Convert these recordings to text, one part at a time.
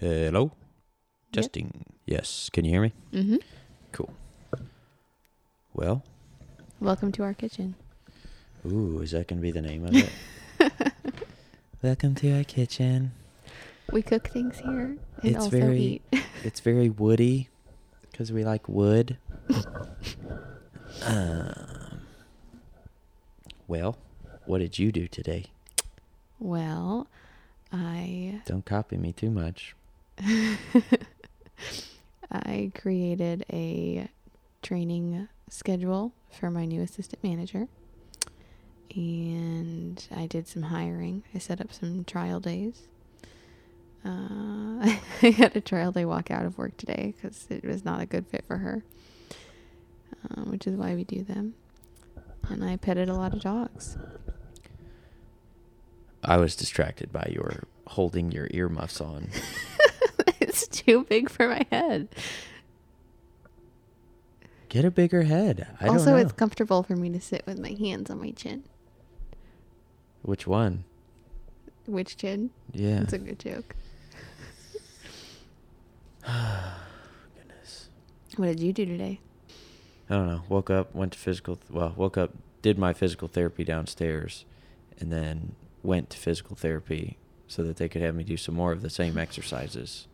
Hello. Testing. Yes. Can you hear me? Mm-hmm. Cool. Well, Welcome to our kitchen. ooh, is that going to be the name of it? Welcome to our kitchen. We cook things here and It's also very- eat. It's very woody because we like wood. um, well, what did you do today? well, I Don't copy me too much. I created a training schedule for my new assistant manager. And I did some hiring. I set up some trial days. Uh, I had a trial day walk out of work today because it was not a good fit for her, um, which is why we do them. And I petted a lot of dogs. I was distracted by your holding your earmuffs on. it's too big for my head. Get a bigger head. I also, don't know. it's comfortable for me to sit with my hands on my chin. Which one? Which chin? Yeah. That's a good joke. Goodness. What did you do today? I don't know. Woke up, went to physical. well, woke up, did my physical therapy downstairs, and then went to physical therapy so that they could have me do some more of the same exercises.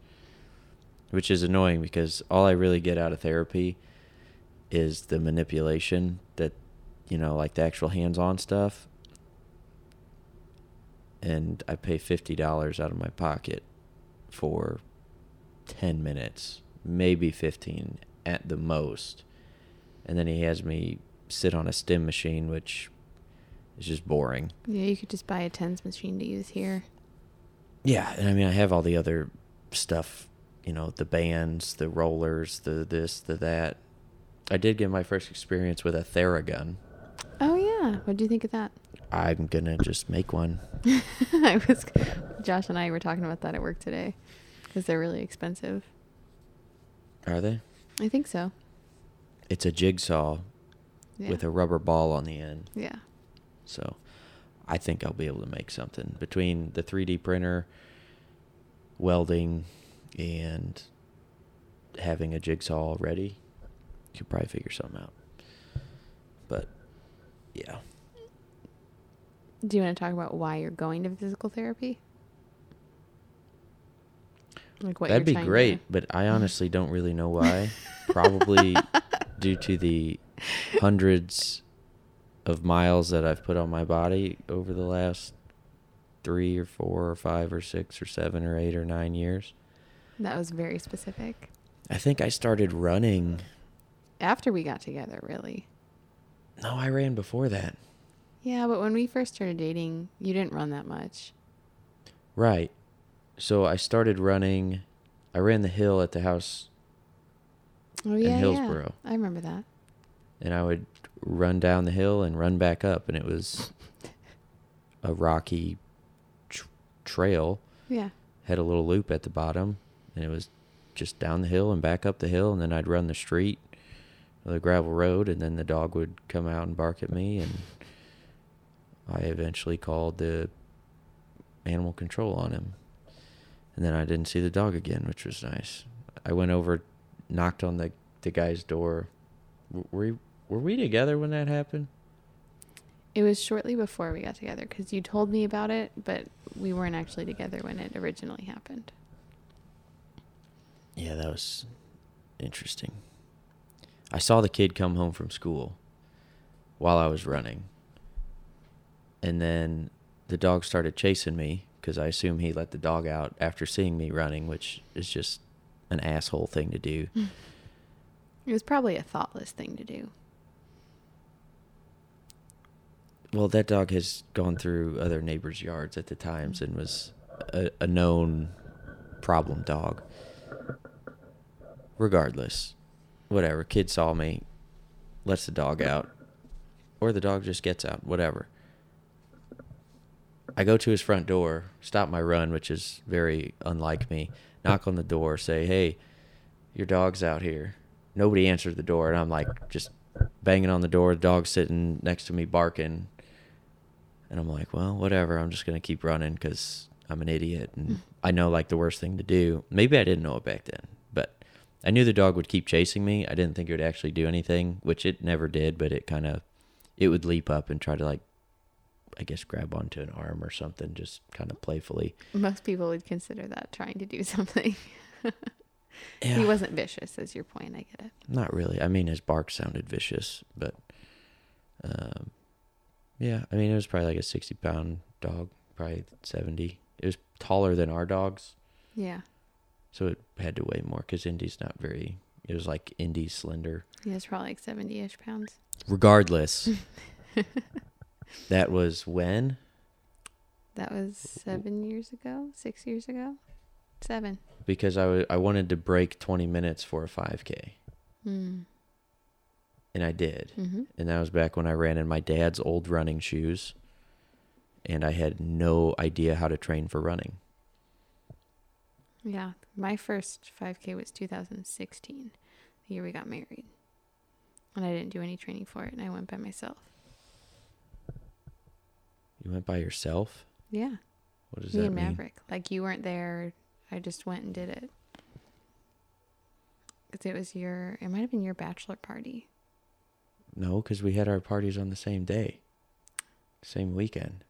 Which is annoying because all I really get out of therapy is the manipulation that, you know, like the actual hands-on stuff. And I pay fifty dollars out of my pocket for ten minutes, maybe fifteen at the most and then he has me sit on a stim machine, which is just boring. Yeah, you could just buy a tens machine to use here. Yeah, and I mean, I have all the other stuff, you know, the bands, the rollers, the this, the that. I did get my first experience with a Theragun. Oh yeah, what do you think of that? I'm gonna just make one. I was, Josh and I were talking about that at work today, because they're really expensive. Are they? I think so. It's a jigsaw Yeah. with a rubber ball on the end. yeah. So I think I'll be able to make something between the 3D printer, welding, and having a jigsaw ready. You could probably figure something out. But yeah, Do you want to talk about why you're going to physical therapy? Like what that'd be great. To... But I honestly don't really know why. Probably due to the hundreds of miles that I've put on my body over the last three or four or five or six or seven or eight or nine years. That was very specific. I think I started running. After we got together, really. No, I ran before that. Yeah, but when we first started dating, you didn't run that much. Right. So I started running. I ran the hill at the house, Oh yeah, In Hillsboro. yeah. I remember that. and I would run down the hill and run back up, and it was a rocky tr- trail. Yeah. Had a little loop at the bottom, and it was just down the hill and back up the hill, and then I'd run the street, the gravel road, and then the dog would come out and bark at me, and I eventually called the animal control on him, and then I didn't see the dog again, which was nice. I went over, knocked on the the guy's door. Were we, were we together when that happened? It was shortly before we got together because you told me about it, but we weren't actually together when it originally happened. Yeah, that was interesting. I saw the kid come home from school while I was running. And then the dog started chasing me because I assume he let the dog out after seeing me running, which is just an asshole thing to do. Hmm. It was probably a thoughtless thing to do. Well, that dog has gone through other neighbors' yards at the times and was a, a known problem dog. Regardless, whatever. Kid saw me, lets the dog out, or the dog just gets out, whatever. I go to his front door, stop my run, which is very unlike me, knock on the door, say, hey, your dog's out here. Nobody answered the door, and I'm like just banging on the door. The dog's sitting next to me barking. And I'm like, well, whatever. I'm just going to keep running because I'm an idiot and I know like the worst thing to do. Maybe I didn't know it back then, I knew the dog would keep chasing me. I didn't think it would actually do anything, which it never did, but it kind of it would leap up and try to like I guess grab onto an arm or something just kind of playfully. Most people would consider that trying to do something. Yeah. He wasn't vicious, is your point. I get it. Not really. I mean, his bark sounded vicious, but um, yeah. I mean, it was probably like a sixty-pound dog, probably seventy. It was taller than our dogs, Yeah. So it had to weigh more because Indy's not very. It was like Indy's slender. He was probably like 70 ish pounds. Regardless, that was when That was seven years ago, six years ago, seven. because I I wanted to break twenty minutes for a five k, Mm. and I did. hmm and that was back when I ran in my dad's old running shoes, and I had no idea how to train for running. Yeah. My first 5K was 2016, the year we got married. And I didn't do any training for it, and I went by myself. You went by yourself. Yeah. What does Me that and mean? Maverick. Like, you weren't there. I just went and did it. 'Cause it was your, it might have been your bachelor party. No, because we had our parties on the same day, same weekend.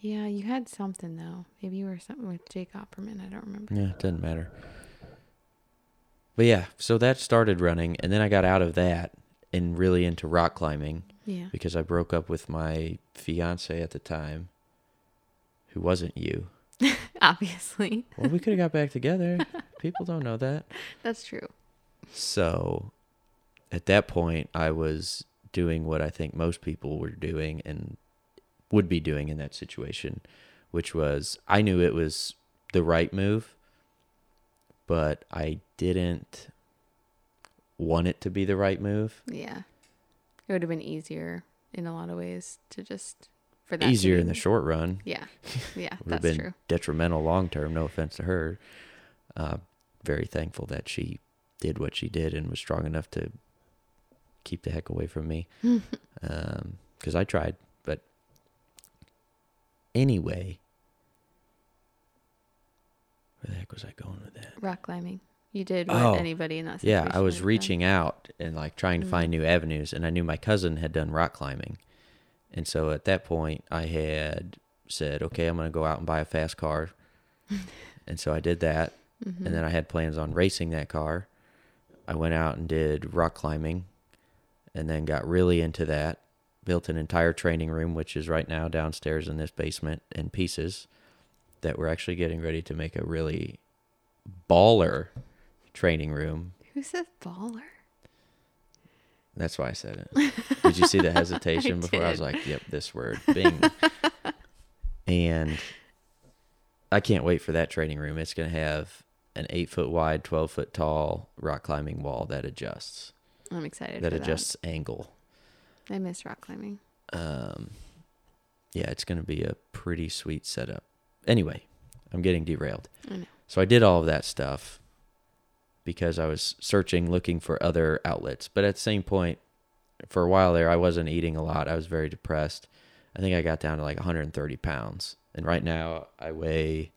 Yeah, you had something, though. Maybe you were something with Jake Opperman. I don't remember. Yeah, it doesn't matter. But yeah, so that started running, and then I got out of that and really into rock climbing Yeah. because I broke up with my fiance at the time, who wasn't you. Obviously. Well, we could have got back together. People don't know that. That's true. So at that point, I was doing what I think most people were doing and would be doing in that situation, which was I knew it was the right move, but I didn't want it to be the right move. Yeah. It would have been easier in a lot of ways to just, for that. Easier in the short run. Yeah. Yeah. Would have been true. detrimental long term. No offense to her. Uh, very thankful that she did what she did and was strong enough to keep the heck away from me. Because I tried, anyway, where the heck was I going with that? Rock climbing. You did what Oh, anybody in that Yeah, I was would have done. reaching out and like trying to Mm. find new avenues, and I knew my cousin had done rock climbing, and so at that point I had said, "Okay, I'm going to go out and buy a fast car," and so I did that, Mhm. and then I had plans on racing that car. I went out and did rock climbing, and then got really into that. Built an entire training room, which is right now downstairs in this basement in pieces. That we're actually getting ready to make a really baller training room Who says baller? That's why I said it. Did you see the hesitation before? I was like, "Yep, this word." Bing. and I can't wait for that training room. It's going to have an eight foot wide, twelve foot tall rock climbing wall that adjusts, I'm excited that adjusts angle. I miss rock climbing. Um, yeah, it's going to be a pretty sweet setup. Anyway, I'm getting derailed. I know. So I did all of that stuff because I was searching, looking for other outlets. But at the same point, for a while there, I wasn't eating a lot. I was very depressed. I think I got down to like 130 pounds. And right now I weigh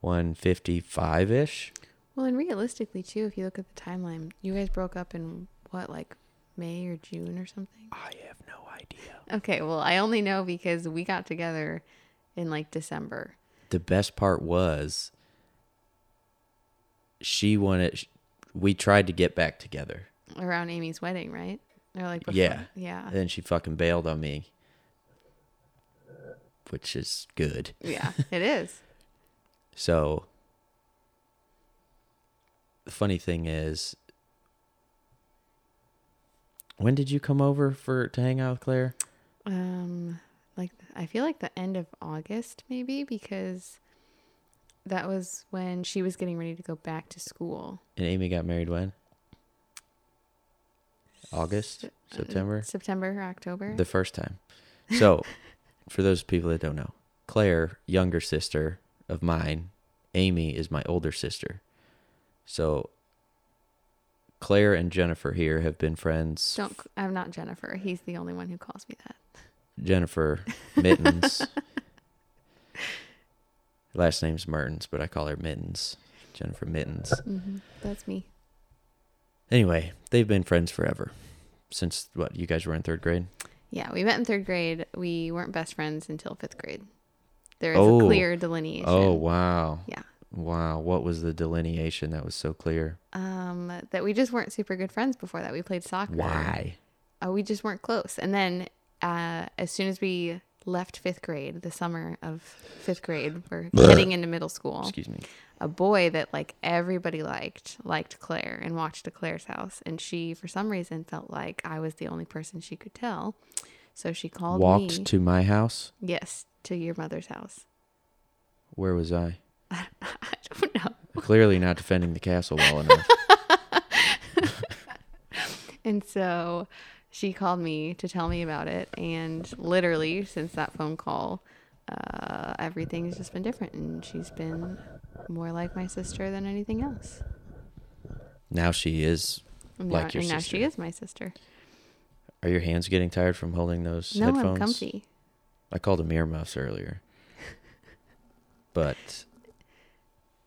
155 ish. Well, and realistically, too, if you look at the timeline, you guys broke up in what, like May or June or something? I have no idea. Okay, well, I only know because we got together in like December. The best part was she wanted, we tried to get back together. around Amy's wedding, right? Or like before. Yeah. Yeah. And then she fucking bailed on me, which is good. Yeah, it is. So the funny thing is when did you come over for to hang out with Claire? Um, like I feel like the end of August maybe because that was when she was getting ready to go back to school. And Amy got married when? August? Uh, September? September or October. The first time. So for those people that don't know, Claire, younger sister of mine, Amy is my older sister. So Claire and Jennifer here have been friends Don't. I'm not Jennifer. He's the only one who calls me that. Jennifer Mittens Last name's Mertens, but I call her Mittens. Jennifer Mittens. hmm That's me. Anyway, they've been friends forever. Since what, you guys were in third grade? Yeah, we met in third grade. We weren't best friends until fifth grade. There is Oh. a clear delineation. Oh, wow. Yeah. Wow. What was the delineation that was so clear? Um, that we just weren't super good friends before that. We played soccer. Why? Uh, we just weren't close. And then uh, as soon as we left fifth grade, the summer of fifth grade, we're heading into middle school. Excuse me. A boy that like everybody liked liked Claire and watched to Claire's house, and she for some reason felt like I was the only person she could tell. So she called Walked me. to my house. yes, to your mother's house. Where was I? I don't know. Clearly not defending the castle well enough. And so she called me to tell me about it. And literally, since that phone call, uh, everything's just been different. And she's been more like my sister than anything else. now she is. And Like now, your and now she is my sister. Are your hands getting tired from holding those No, headphones? I'm comfy. I called them earmuffs earlier. But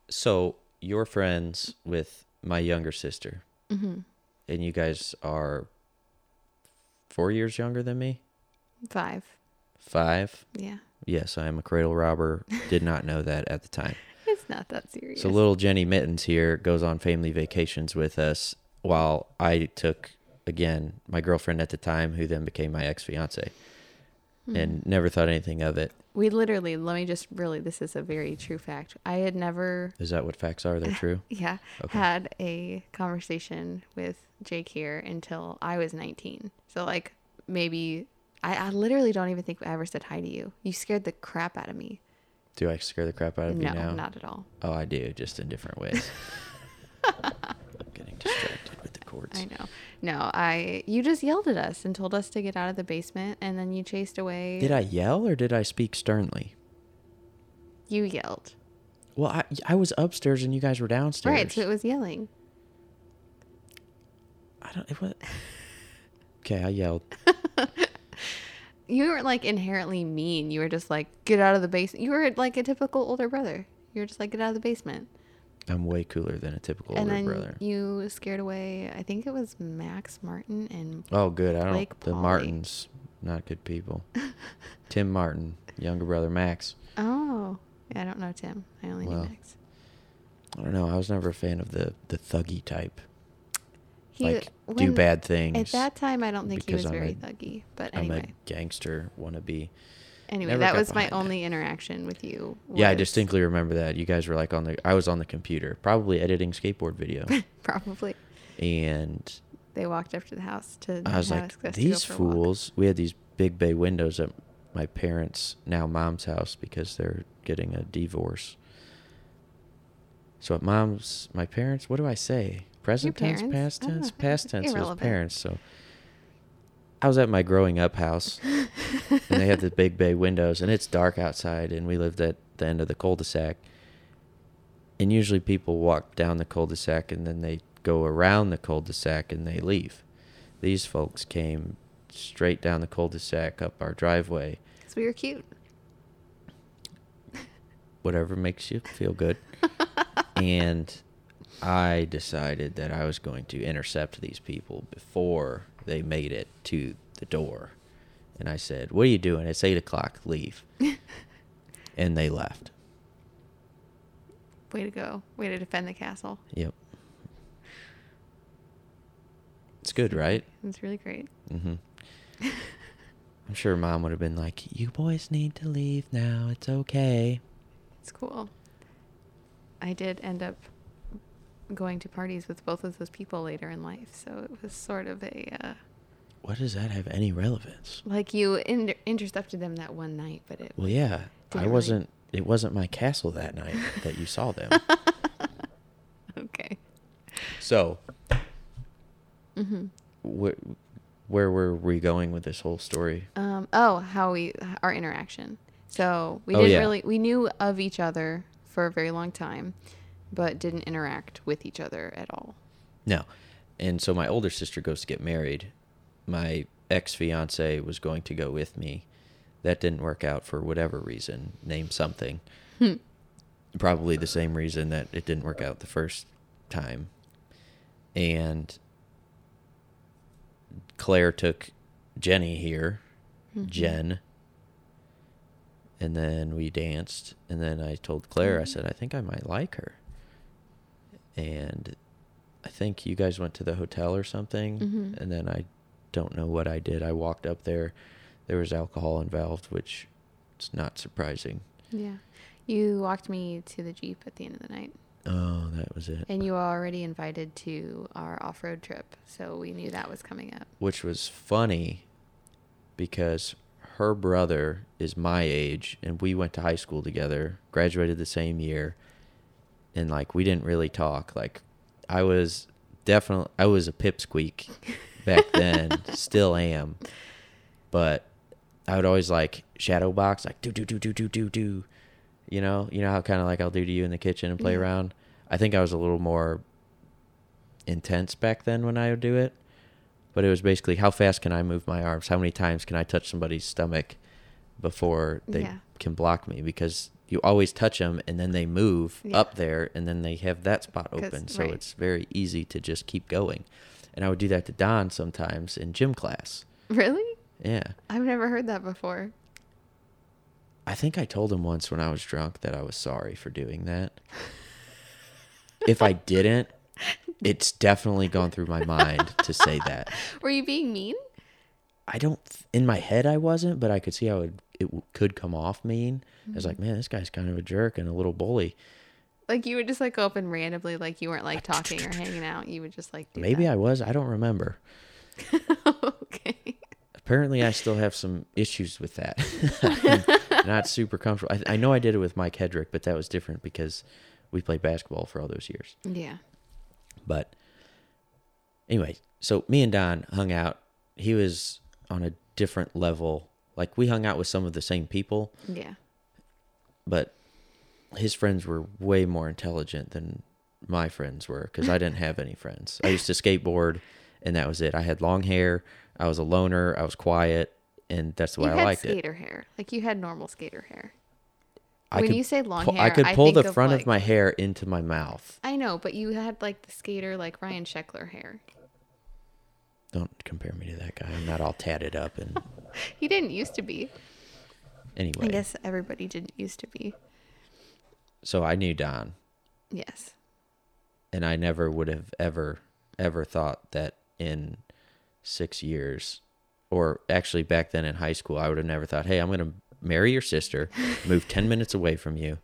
so you're friends with my younger sister, hmm and you guys are four years younger than me. Five. Five. Yeah. Yes, I am a cradle robber. Did not know that at the time. It's not that serious. So little Jenny Mittens here goes on family vacations with us while I took again my girlfriend at the time who then became my ex fiance Hmm. and never thought anything of it. we literally, let me just really, this is a very true fact. I had never Is that what facts are? They're true? yeah, Okay. had a conversation with Jake here until I was 19. So like maybe I, I literally don't even think I ever said hi to you. You scared the crap out of me. Do I scare the crap out of no, you now? No, not at all. Oh, I do, just in different ways. I'm getting distracted I know. No, I you just yelled at us and told us to get out of the basement and then you chased away. Did I yell or did I speak sternly? You yelled. Well, I, I was upstairs and you guys were downstairs. Right, so it was yelling. I don't. It was. Okay, I yelled. You weren't like inherently mean. You were just like, get out of the basement. You were like a typical older brother. You were just like, get out of the basement. I'm way cooler than a typical and older then brother. you scared away, I think it was Max Martin and Oh, good. I don't. The. Martins, not good people. Tim Martin, younger brother Max. Oh, yeah, I don't know Tim. I only Well, knew Max. I don't know. I was never a fan of the the thuggy type. He like do bad things. At that time, I don't think he was I'm very a- thuggy. But anyway, I'm a gangster wannabe. Anyway, never that was my that. only interaction with you. Yeah, I distinctly remember that. You guys were like on the. I was on the computer, probably editing skateboard video, probably and they walked up to the house to. I was like, these for walk." fools. We had these big bay windows at my parents' now mom's house because they're getting a divorce. So at mom's, my parents, what do I say? Present tense, past tense, past tense was Irrelevant. parents. So I was at my growing up house, and they had the big bay windows, and it's dark outside, and we lived at the end of the cul-de-sac. And usually people walk down the cul-de-sac and then they go around the cul-de-sac and they leave. These folks came straight down the cul-de-sac up our driveway. 'Cause we were cute. Whatever makes you feel good. and I decided that I was going to intercept these people before they made it to the door. And I said, What are you doing? It's eight o'clock. Leave. and they left. Way to go! Way to defend the castle. Yep. It's good, right? It's really great. Mm-hmm. I'm sure mom would have been like, "You boys need to leave now. It's okay." It's cool. I did end up going to parties with both of those people later in life, so it was sort of a uh, What does that have any relevance? like you in- intercepted them that one night, but it Well, yeah, I wasn't. It wasn't my castle that night that you saw them. okay. so, hmm wh- where were we going with this whole story? Um, oh, how we our interaction. So we Oh, didn't yeah. really we knew of each other for a very long time, but didn't interact with each other at all. No, and so my older sister goes to get married. My ex fiance was going to go with me. That didn't work out for whatever reason. Name something. Hmm. probably the same reason that it didn't work out the first time. And Claire took Jenny here, Mhm. Jen, and then we danced. And then I told Claire, I Mhm. said, I think I might like her. And I think you guys went to the hotel or something. Mhm. And then I don't know what I did. I walked up there. There was alcohol involved, which is not surprising. Yeah. You walked me to the Jeep at the end of the night. Oh, that was it. And you were already invited to our off road trip. So we knew that was coming up. Which was funny because her brother is my age and we went to high school together, graduated the same year. And like we didn't really talk. Like I was definitely I was a pipsqueak back then, still am. But I would always like shadow box, like do do do do do do do. You know, you know how kind of like I'll do to you in the kitchen and play around. I think I was a little more intense back then when I would do it. But it was basically how fast can I move my arms? How many times can I touch somebody's stomach before they Yeah. Can block me? Because you always touch them and then they move Yeah. up there and then they have that spot open. So right. it's very easy to just keep going. And I would do that to Don sometimes in gym class. Really? Yeah. I've never heard that before. I think I told him once when I was drunk that I was sorry for doing that. if I didn't, it's definitely gone through my mind to say that. Were you being mean? I don't in my head I wasn't, but I could see how it, it could come off mean. I Mm-hmm. was like, man, this guy's kind of a jerk and a little bully. Like you would just like go up and randomly, like you weren't like talking or hanging out. You would just like do Maybe that. I was. I don't remember. okay. Apparently, I still have some issues with that. Not super comfortable. I, I know I did it with Mike Hedrick, but that was different because we played basketball for all those years. Yeah. But anyway, so me and Don hung out. He was on a different level. Like we hung out with some of the same people, Yeah. but his friends were way more intelligent than my friends were because I didn't have any friends. I used to skateboard, and that was it. I had long hair. I was a loner. I was quiet, and that's the You I liked it. skater hair. Like you had normal skater hair. I when you say long hair, I could I pull the think of, front like- of my hair into my mouth. I know, but you had like the skater, like Ryan Sheckler hair. Don't compare me to that guy. I'm not all tatted up and He didn't used to be. anyway. I guess everybody didn't used to be. So I knew Don. Yes. and I never would have ever ever thought that in six years, or actually back then in high school, I would have never thought, hey, I'm gonna marry your sister, move ten minutes away from you,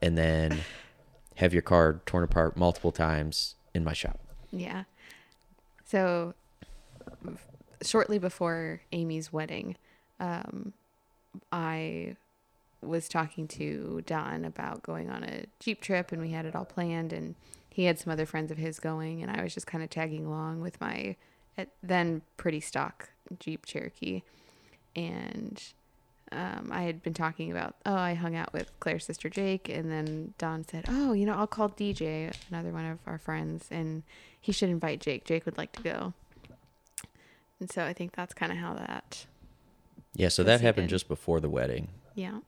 and then have your car torn apart multiple times in my shop. Yeah. So, shortly before Amy's wedding, um, I was talking to Don about going on a Jeep trip, and we had it all planned, and he had some other friends of his going, and I was just kind of tagging along with my then pretty stock Jeep Cherokee, and um, I had been talking about, oh, I hung out with Claire's sister Jake, and then Don said, oh, you know, I'll call DJ, another one of our friends, and he should invite Jake. Jake would like to go. And so I think that's kind of how that, Yeah, so that happened just before the wedding. yeah.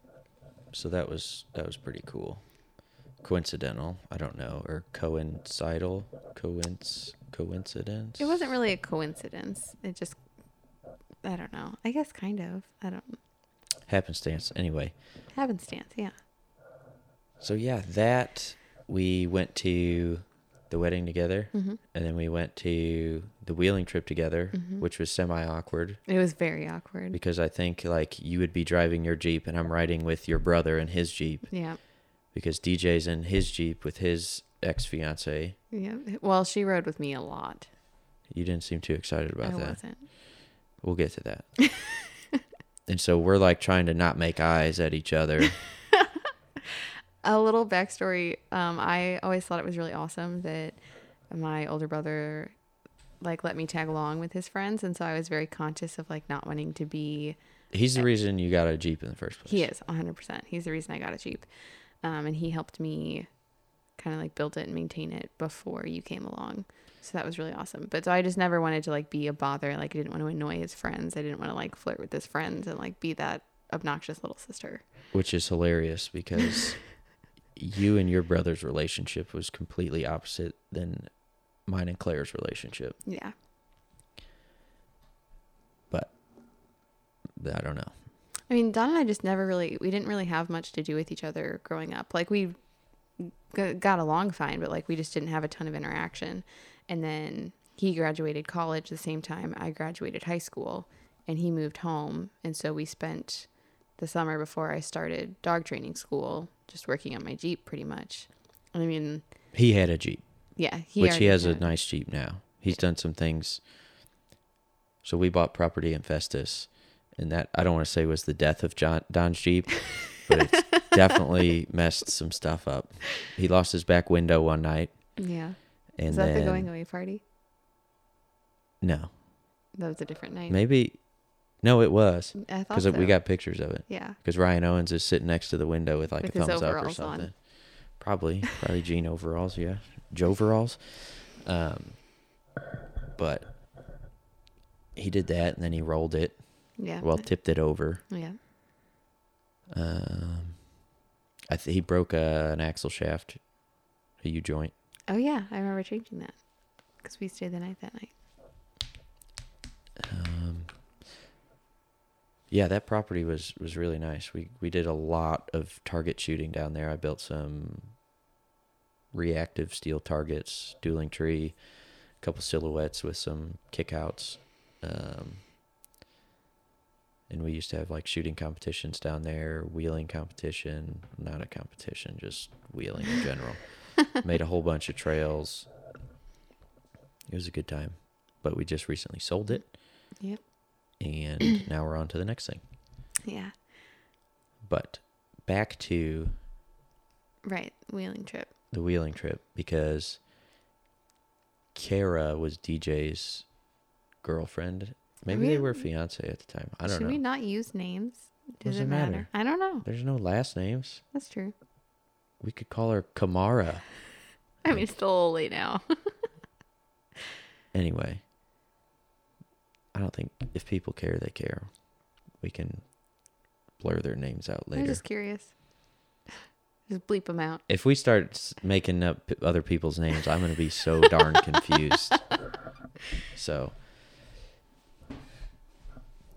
So that was that was pretty cool. Coincidental, I don't know, or coincidental, coinc coincidence. It wasn't really a coincidence. It just, I don't know. I guess kind of. I don't, happenstance. Anyway, happenstance, yeah. So yeah, that we went to the wedding together, hmm and then we went to the wheeling trip together, Mhm. which was semi awkward It was very awkward. because I think like you would be driving your jeep and I'm riding with your brother in his jeep yeah. because DJ's in his jeep with his ex fiance. Yeah. Well, she rode with me a lot. You didn't seem too excited about I that. wasn't. We'll get to that. and so we're like trying to not make eyes at each other. a little backstory. Um, i always thought it was really awesome that my older brother like let me tag along with his friends and so i was very conscious of like not wanting to be He's the reason you got a jeep in the first place. he is 100% he's the reason i got a jeep. Um, and he helped me kind of like build it and maintain it before you came along. So that was really awesome. But so i just never wanted to like be a bother. Like i didn't want to annoy his friends. I didn't want to like flirt with his friends and like be that obnoxious little sister. Which is hilarious because you and your brother's relationship was completely opposite than mine and Claire's relationship. Yeah. But I don't know. I mean, Don and I just never really, we didn't really have much to do with each other growing up. Like, we g- got along fine, but like, we just didn't have a ton of interaction. And then he graduated college the same time I graduated high school, and he moved home. And so we spent the summer before I started dog training school just working on my Jeep pretty much. I mean, He had a Jeep, yeah, he which he has a nice Jeep now. He's done some things. So we bought property in Festus, and that I don't want to say was the death of John Don's Jeep, but it's definitely messed some stuff up. He lost his back window one night, Yeah. and Is that then the going away party? no, That was a different night. maybe no, it was I thought because so. we got pictures of it. Yeah. Because Ryan Owens is sitting next to the window with like With a thumbs up or overalls on. something. Probably, probably jean overalls, yeah, Joveralls. Um, but he did that, and then he rolled it. Yeah. Well, tipped it over. yeah. Um, I th- he broke uh, an axle shaft, a U joint. Oh yeah, I remember changing that because we stayed the night that night. Um, yeah, that property was was really nice. We we did a lot of target shooting down there. I built some reactive steel targets, dueling tree, a couple silhouettes with some kickouts. Um, and we used to have like shooting competitions down there, wheeling competition, not a competition, just wheeling in general. Made a whole bunch of trails. It was a good time. But we just recently sold it Yep. And now we're on to the next thing. Yeah. But back to Right. Wheeling trip. the wheeling trip because Kara was DJ's girlfriend. Maybe they we- were fiance at the time. I don't Should know. Should we not use names? Does does it matter? matter? I don't know. There's no last names. That's true. We could call her Kamara. I mean, it's still late now. Anyway, I don't think if people care, they care. We can blur their names out later. I'm just curious. Just bleep them out. If we start making up other people's names, I'm going to be so darn confused. So,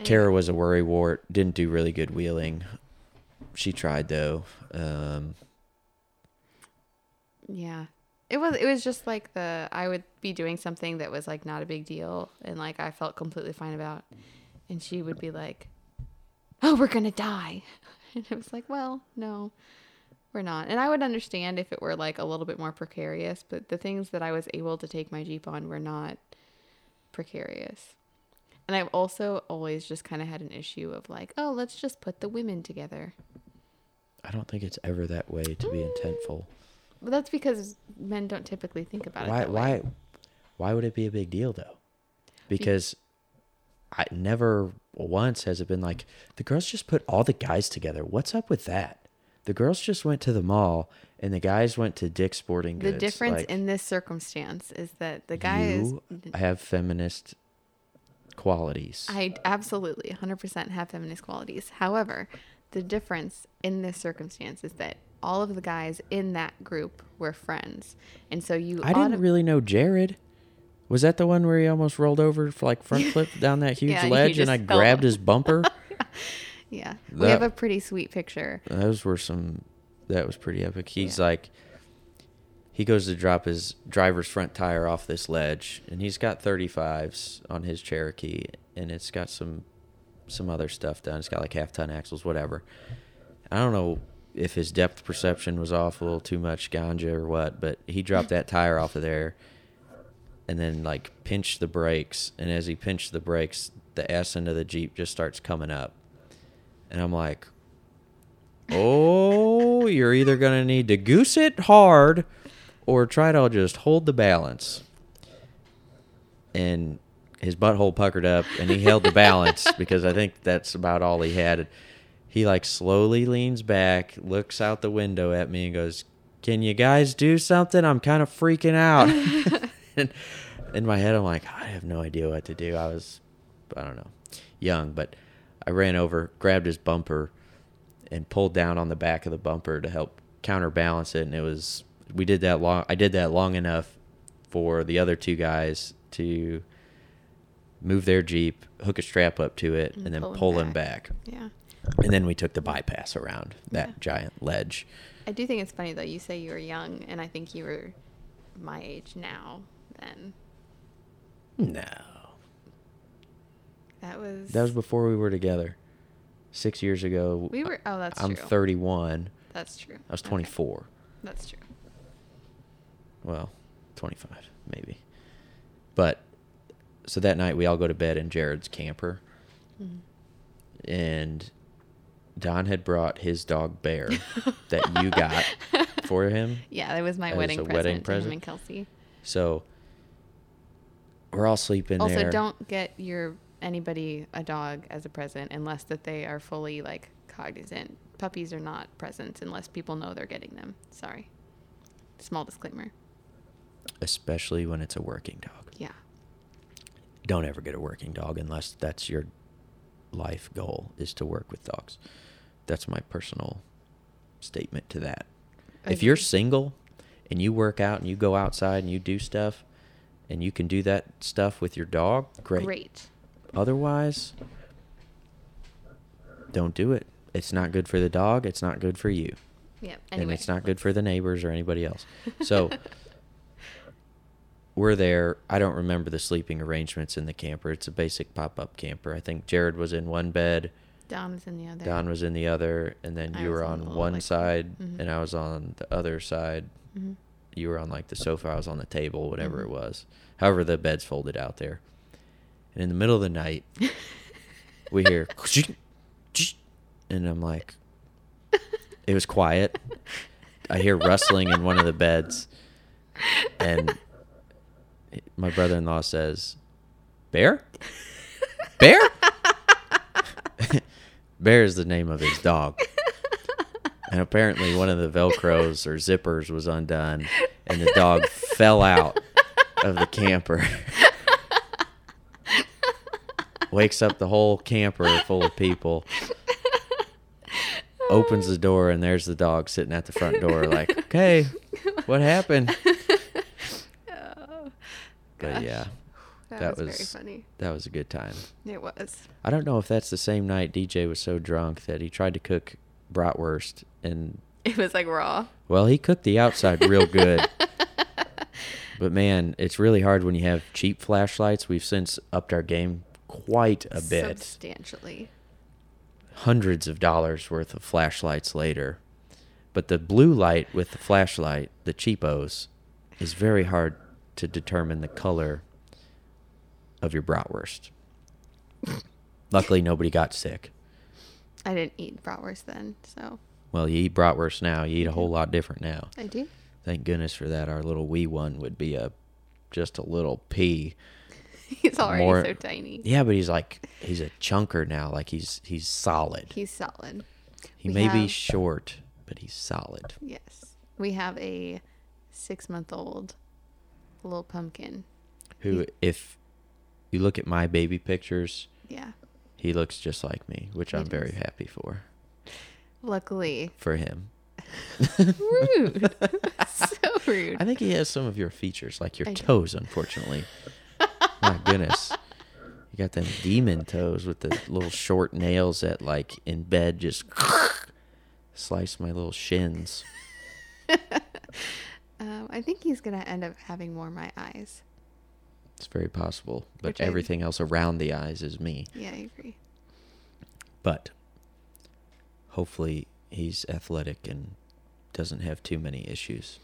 Kara was a worry wart. Didn't do really good wheeling. She tried though. Um, Yeah. It was it was just like the I would be doing something that was like not a big deal and like I felt completely fine about and she would be like, "Oh, we're going to die." And it was like, "Well, no. We're not." And I would understand if it were like a little bit more precarious, but the things that I was able to take my Jeep on were not precarious. And I've also always just kind of had an issue of like, "Oh, let's just put the women together." I don't think it's ever that way to be intentful. But that's because men don't typically think about it Why? that way. Why? Why would it be a big deal though? Because I never once has it been like the girls just put all the guys together. What's up with that? The girls just went to the mall and the guys went to Dick's Sporting Goods. The difference Like, in this circumstance is that the guy is. you have feminist qualities. I absolutely 100% have feminist qualities. However, the difference in this circumstance is that all of the guys in that group were friends. And so you. I didn't auto- really know Jared. Was that the one where he almost rolled over for like front flip down that huge Yeah, ledge and I grabbed his bumper? Yeah. we have a pretty sweet picture. Those were some. That was pretty epic. He's like, he goes to drop his driver's front tire off this ledge, and he's got 35s on his Cherokee, and it's got some, some other stuff done. It's got like half ton axles, whatever. I don't know if his depth perception was off a little too much ganja or what, but he dropped that tire off of there, and then like pinched the brakes, and as he pinched the brakes, the S end of the Jeep just starts coming up, and I'm like, oh, you're either going to need to goose it hard or try to just hold the balance. And his butthole puckered up and he held the balance because I think that's about all he had. He like slowly leans back, looks out the window at me and goes, "Can you guys do something? I'm kind of freaking out." and in my head I'm like, I have no idea what to do. I was I don't know, young, but I ran over, grabbed his bumper and pulled down on the back of the bumper to help counterbalance it, and it was we did that long. I did that long enough for the other two guys to move their jeep, hook a strap up to it, And and then pull him back. back. Yeah. And then we took the bypass around that Yeah. giant ledge. I do think it's funny though. You say you were young, and I think you were my age now. Then No, that was that was before we were together. Six years ago. we were. Oh, that's I'm true. 31. That's true. I was Okay. 24. That's true. Well, 25 maybe. But so that night we all go to bed in Jared's camper, Mhm. and Don had brought his dog Bear that you got for him. Yeah, that was my wedding present wedding present? and Kelsey. So we're all sleeping also, there. don't get your anybody a dog as a present unless that they are fully like cognizant. Puppies are not presents unless people know they're getting them. Sorry. Small disclaimer. especially when it's a working dog. Yeah. Don't ever get a working dog unless that's your life goal is to work with dogs. That's my personal statement to that. If you're single and you work out and you go outside and you do stuff and you can do that stuff with your dog, great. Great. Otherwise, don't do it. It's not good for the dog, it's not good for you. Yeah. and it's not good for the neighbors or anybody else. So we're there. I don't remember the sleeping arrangements in the camper. It's a basic pop-up camper. I think Jared was in one bed, Don was in the other. Don was in the other, and then I you were on on one like- side Mhm. and I was on the other side. Mhm. You were on like the sofa, I was on the table, whatever Mhm. it was. However, the bed's folded out there. And in the middle of the night, we hear and I'm like it was quiet. I hear rustling in one of the beds and my brother-in-law says, "Bear? Bear?" Bear is the name of his dog. And apparently one of the velcros or zippers was undone and the dog fell out of the camper. Wakes up the whole camper full of people. Opens the door and there's the dog sitting at the front door like, "Okay, what happened?" But yeah, That, that was, was- very funny. that was a good time. It was. I don't know if that's the same night DJ was so drunk that he tried to cook bratwurst and It was like raw. well, he cooked the outside real good. but man, it's really hard when you have cheap flashlights. We've since upped our game quite a bit. Substantially. Hundreds of dollars worth of flashlights later. But the blue light with the flashlight, the cheapos, is very hard to determine the color of your bratwurst. Luckily, nobody got sick. I didn't eat bratwurst then, so Well, you eat bratwurst now. You eat a whole Mhm. lot different now. I do. Thank goodness for that. Our little wee one would be a just a little pea. He's already More- so tiny. Yeah, but he's like he's a chunker now. Like he's he's solid. He's solid. he we may be short, but he's solid. Yes. We have a six month old little pumpkin. Who, He- if you look at my baby pictures, Yeah. he looks just like me, which He I'm very happy for. Luckily. For him. Rude. so rude. I think he has some of your features, like your I do. toes, unfortunately. My goodness. You got them demon toes with the little short nails that, like, in bed just slice my little shins. Um, I think he's gonna end up having more my eyes. It's very possible. But Which I- everything else around the eyes is me. Yeah, I agree. But hopefully he's athletic and doesn't have too many issues,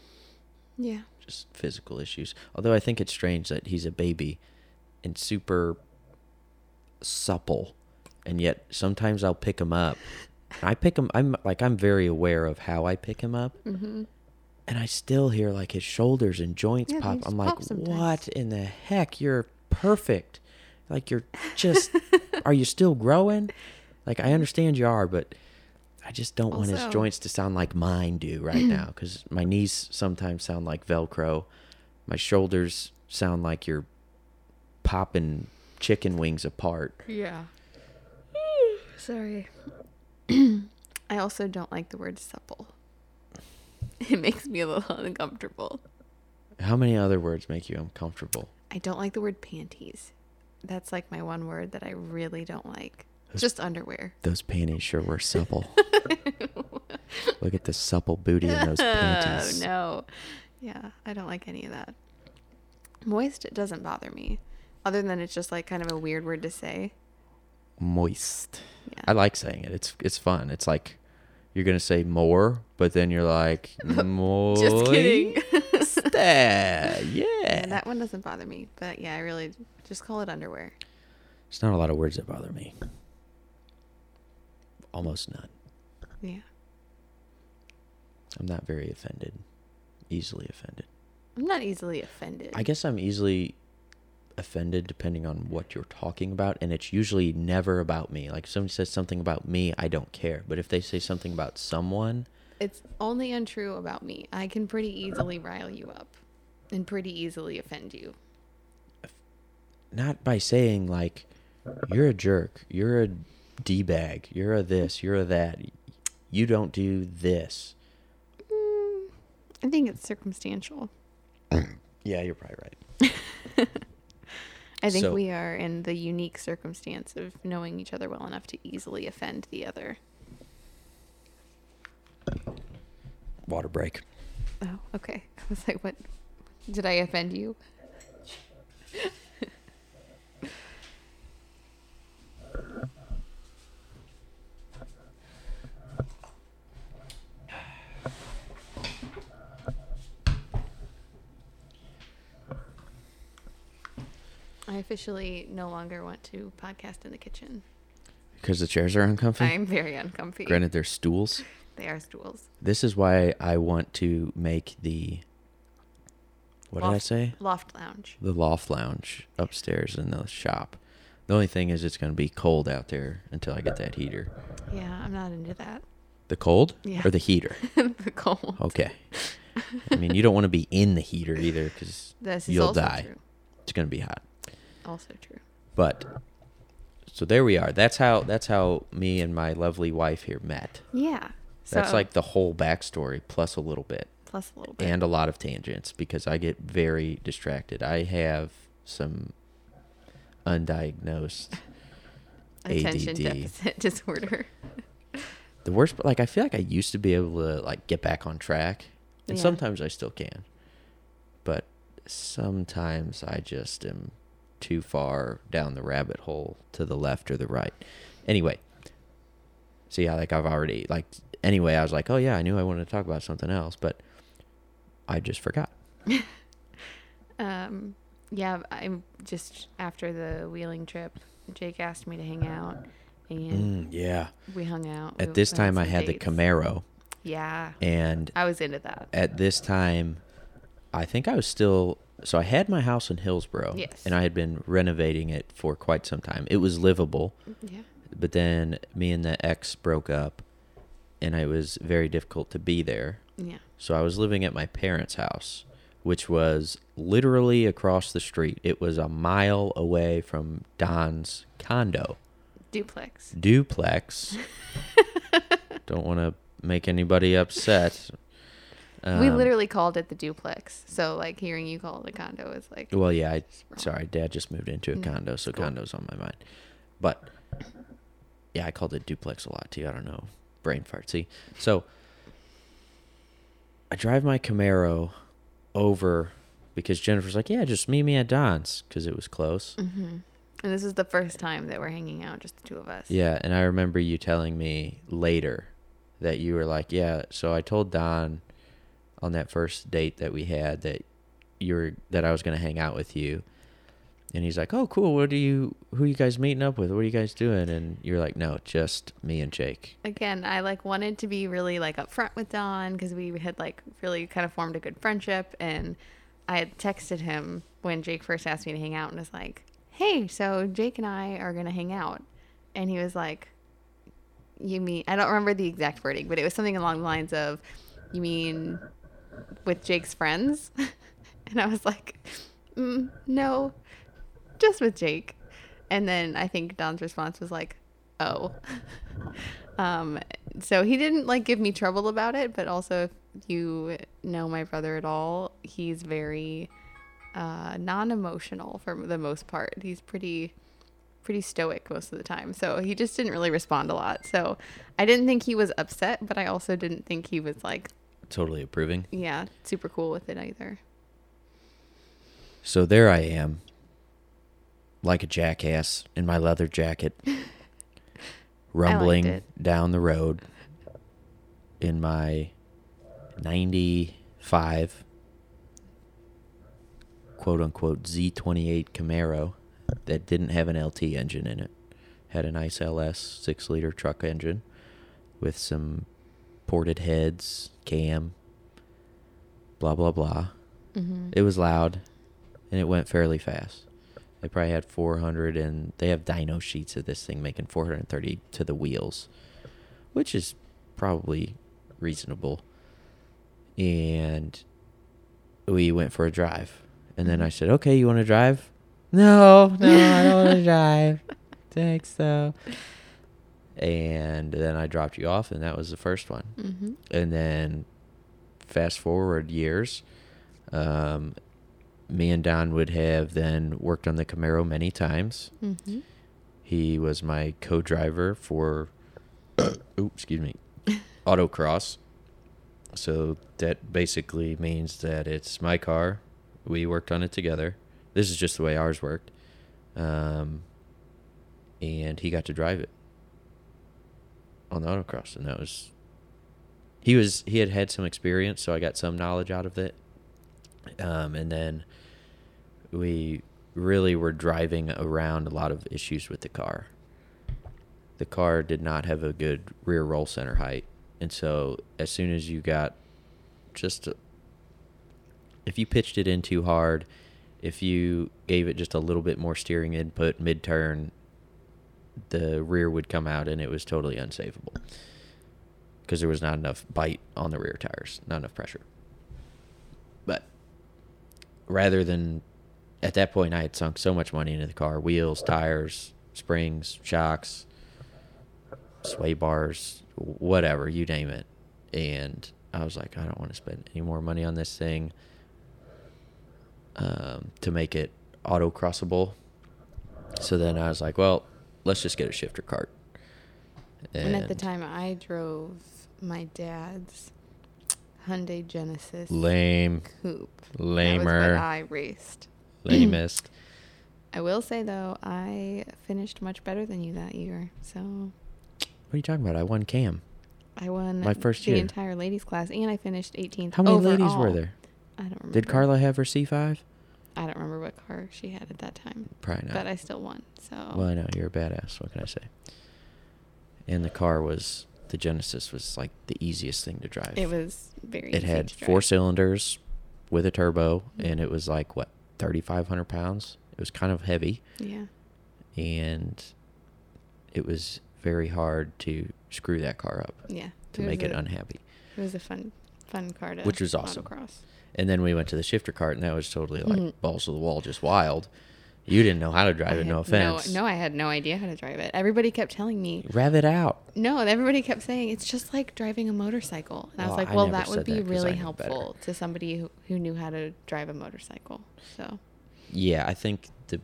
Yeah. just physical issues. Although I think it's strange that he's a baby and super supple, and yet sometimes I'll pick him up. I pick him. I'm like I'm very aware of how I pick him up, Mm-hmm. And I still hear like his shoulders and joints Yeah, pop. I'm like, pop what in the heck? You're perfect. Like you're just. are you still growing? Like I mm-hmm. understand you are, but I just don't want his joints to sound like mine do right mm-hmm. now because my knees sometimes sound like Velcro. My shoulders sound like you're popping chicken wings apart. Yeah. Sorry. I also don't like the word supple. it makes me a little uncomfortable. How many other words make you uncomfortable? I don't like the word panties. That's like my one word that I really don't like. Those- Just underwear. Those panties sure were supple. Look at the supple booty in those oh, panties. Oh no. Yeah, I don't like any of that. Moist it doesn't bother me. Other than it's just like kind of a weird word to say. Moist. Yeah. I like saying it. It's it's fun. It's like you're gonna say more, but then you're like moist. Just kidding. yeah. Yeah, that one doesn't bother me. But yeah, I really just call it underwear. It's not a lot of words that bother me. Almost none. Yeah. I'm not very offended. Easily offended. I'm not easily offended. I guess I'm easily offended depending on what you're talking about, and it's usually never about me. Like somebody says something about me, I don't care. But if they say something about someone, It's only untrue about me. I can pretty easily rile you up and pretty easily offend you. not by saying like you're a jerk, you're a d bag, you're a this, you're a that, you don't do this. Mm, I think it's circumstantial. Yeah, you're probably right. I think So- we are in the unique circumstance of knowing each other well enough to easily offend the other. Water break. Oh, okay. I was like, what? Did I offend you? I officially no longer want to podcast in the kitchen. Because the chairs are uncomfy. I'm very uncomfy. Granted, they're stools. They are stools. This is why I want to make the. What did I say? Loft lounge. The loft lounge upstairs in the shop. The only thing is, it's going to be cold out there until I get that heater. Yeah, I'm not into that. The cold Yeah. or the heater? the cold. Okay. I mean, you don't want to be in the heater either because you'll die. true. It's going to be hot. Also true. But so there we are. That's how that's how me and my lovely wife here met. Yeah. That's So- like the whole backstory plus a little bit plus a little bit. and a lot of tangents because I get very distracted. I have some undiagnosed attention ADD. deficit disorder. The worst, but like I feel like I used to be able to like get back on track, and Yeah. sometimes I still can, but sometimes I just am too far down the rabbit hole to the left or the right. Anyway, see yeah, like I've already like anyway, I was like, oh yeah, I knew I wanted to talk about something else, but I just forgot. Um, yeah, I'm just after the wheeling trip. Jake asked me to hang out, and Mm, yeah. we hung out. We At this went time, I had the. Camaro, Yeah, and I was into that. at this time, I think I was still. So I had my house in Hillsboro, Yes. and I had been renovating it for quite some time. It was livable, mm-hmm. Yeah, but then me and the ex broke up, and it was very difficult to be there. yeah. So I was living at my parents' house, which was literally across the street. It was a mile away from Don's condo Duplex. duplex. Don't want to make anybody upset. We Um, literally called it the duplex. So like hearing you call it a condo is like Well, yeah. I, sorry, Dad just moved into a Mm, condo, so cool. condo's on my mind. But yeah, I called it duplex a lot too. I don't know, brain fart. See, so I drive my Camaro over because Jennifer's like, "Yeah, just meet me at Don's" because it was close. hmm And this is the first time that we're hanging out, just the two of us. Yeah, and I remember you telling me later that you were like, "Yeah." So I told Don on that first date that we had that you were that I was gonna hang out with you, and he's like, "Oh, cool. What do you? Who are you guys meeting up with? What are you guys doing?" And you're like, "No, just me and Jake." Again, I like wanted to be really like upfront with Don because we had like really kind of formed a good friendship, and I had texted him when Jake first asked me to hang out, and was like, "Hey, so Jake and I are gonna hang out," and he was like, "You mean?" I don't remember the exact wording, but it was something along the lines of, "You mean with Jake's friends?" and I was like, mm, "No, just with Jake." And then I think Don's response was like, "Oh." um, so he didn't like give me trouble about it, but also if you know my brother at all, he's very uh, non-emotional for the most part. He's pretty pretty stoic most of the time. So he just didn't really respond a lot. So I didn't think he was upset, but I also didn't think he was like, Totally approving. yeah, super cool with it either. So there I am, like a jackass in my leather jacket, rumbling down the road in my 95 quote unquote Z28 Camaro that didn't have an LT engine in it. Had a nice LS 6 liter truck engine with some ported heads, cam, blah, blah, blah. Mm-hmm. It was loud and it went fairly fast. They probably had 400 and they have dyno sheets of this thing making 430 to the wheels, which is probably reasonable. And we went for a drive. And then I said, "Okay, you want to drive?" No, no, I don't want to drive. Thanks though. And then I dropped you off and that was the first one. Mm-hmm. and then fast forward years um, me and don would have then worked on the camaro many times. Mm-hmm. he was my co-driver for ooh, excuse me autocross. So that basically means that it's my car. We worked on it together. This is just the way ours worked. Um, and he got to drive it on the autocross and that was he was he had had some experience so i got some knowledge out of it. Um, and then we really were driving around a lot of issues with the car. The car did not have a good rear roll center height and so as soon as you got just a, if you pitched it in too hard if you gave it just a little bit more steering input mid turn the rear would come out and it was totally unsavable because there was not enough bite on the rear tires, not enough pressure. But rather than at that point, I had sunk so much money into the car wheels, tires, springs, shocks, sway bars, whatever, you name it. And I was like, I don't want to spend any more money on this thing um, to make it autocrossable. So then I was like, well, let's just get a shifter cart. And, at the time, I drove my dad's Hyundai Genesis lame, coupe. That was lamer, what I raced. lamest. I will say though, I finished much better than you that year. So What are you talking about? I won cam. I won My first the year. entire ladies class, and I finished 18th. How many ladies were there? I don't remember. Did Carla have her C5? I don't remember what car she had at that time, Probably not. but I still won. So Well, I know you're a badass. What can I say? And the car was the Genesis was like the easiest thing to drive. it was very. It had four cylinders with a turbo, Mhm. and it was like what thirty five hundred pounds. It was kind of heavy, Yeah. and it was very hard to screw that car up Yeah. to make it unhappy. It was a fun, fun car to. Which was awesome. Autocross. And then we went to the shifter cart, and that was totally like Mhm. balls to the wall, just wild. You didn't know how to drive I it. No offense. No, I had no idea how to drive it. Everybody kept telling me, Rev it out. no, everybody kept saying it's just like driving a motorcycle. And I was like, well, that would be that really knew better. helpful to somebody who, who knew how to drive a motorcycle. So, Yeah, I think the.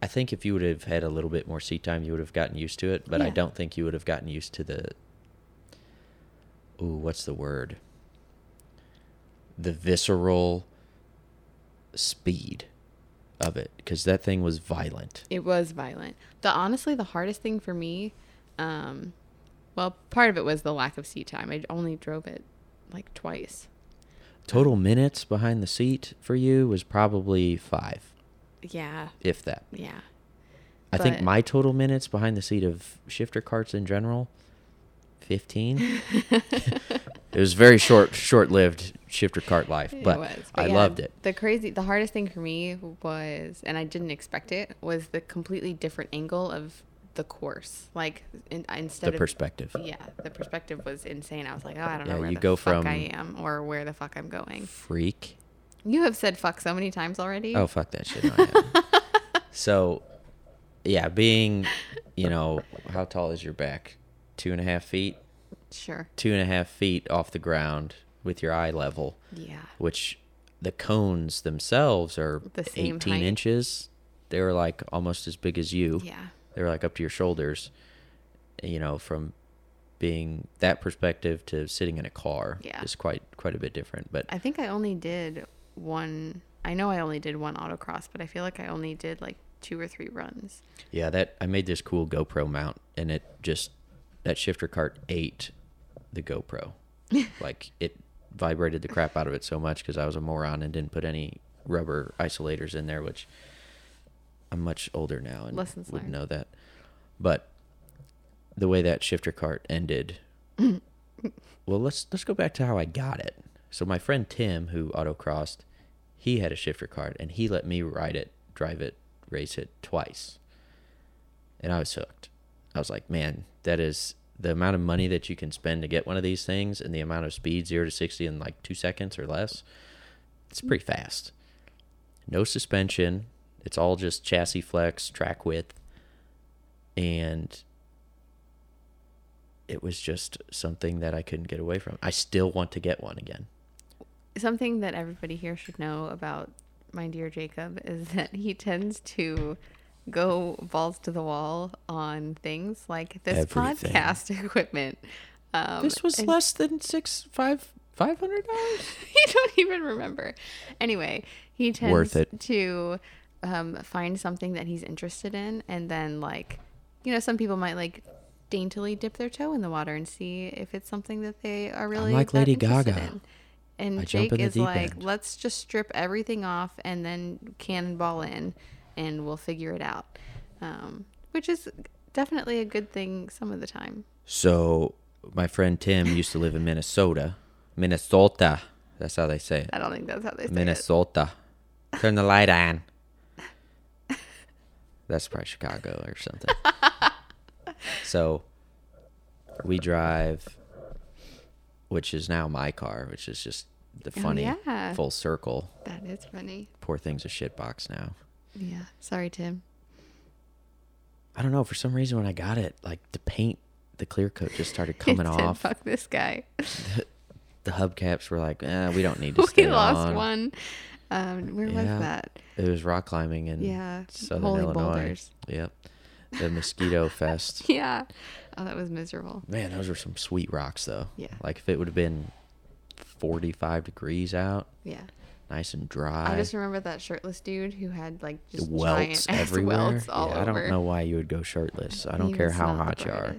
I think if you would have had a little bit more seat time, you would have gotten used to it. But I don't think you would have gotten used to the. Ooh, what's the word? The visceral speed of it, because that thing was violent. it was violent. The honestly, the hardest thing for me, um, well, part of it was the lack of seat time. I only drove it like twice. Total minutes behind the seat for you was probably five, Yeah, if that. yeah. I think my total minutes behind the seat of shifter carts in general, fifteen. it was very short, short-lived shifter cart life, but, was. I yeah, loved it. The crazy, the hardest thing for me was, and I didn't expect it, was the completely different angle of the course. Like in, instead The of perspective. yeah, the perspective was insane. I was like, oh, I don't Yeah, know where you the go fuck from- I am or where the fuck I'm going. Freak. You have said fuck so many times already. Oh fuck that shit. No, so, yeah, being, you know, how tall is your back? Two and a half feet. Sure. two and a half feet off the ground with your eye level, Yeah. which the cones themselves are The same 18 height. inches. They were like almost as big as you. Yeah. They were like up to your shoulders. You know, from being that perspective to sitting in a car Yeah. is quite quite a bit different. But I think I only did one. I know I only did one autocross, but I feel like I only did like two or three runs. Yeah, that I made this cool GoPro mount, and it just that shifter cart ate the GoPro. like it vibrated the crap out of it so much because I was a moron and didn't put any rubber isolators in there, which I'm much older now and Lessons would learned. know that. But the way that shifter cart ended, well, let's let's go back to how I got it. So my friend Tim, who autocrossed, he had a shifter cart, and he let me ride it, drive it, race it twice and I was hooked. I was like, man, that is the amount of money that you can spend to get one of these things and the amount of speed, zero to 60 in like two seconds or less. It's pretty fast. No suspension. It's all just chassis flex, track width. And it was just something that I couldn't get away from. I still want to get one again. Something that everybody here should know about my dear Jacob is that he tends to go balls to the wall on things like this Everything. podcast equipment. Um, this was and- less than six, five, five hundred dollars. you don't even remember. Anyway, he tends Worth it. to um, find something that he's interested in, and then like, you know, some people might like daintily dip their toe in the water and see if it's something that they are really like Lady Gaga. in. And I Jake is like, end. let's just strip everything off and then cannonball in, and we'll figure it out. Um, which is definitely a good thing some of the time. So my friend Tim used to live in Minnesota. Minnesota. That's how they say it. I don't think that's how they say it. Minnesota. Turn the light on. That's probably Chicago or something. so we drive, which is now my car, which is just the Oh, funny yeah. full circle. That is funny. Poor thing's a shitbox now. Yeah. Sorry, Tim. I don't know. For some reason, when I got it, like the paint, the clear coat just started coming said, off. Fuck this guy. The hubcaps were like, eh, we don't need to we lost on. one. Um, where was that? It was rock climbing in Yeah, southern Holy Illinois. Boulders. Yep. The mosquito fest. Yeah. Oh, that was miserable. Man, those were some sweet rocks though. Yeah. Like if it would have been 45 degrees out, Yeah. Nice and dry. I just remember that shirtless dude who had like just welts everywhere. welts all yeah, I don't know why you would go shirtless. I don't He care how hot you are.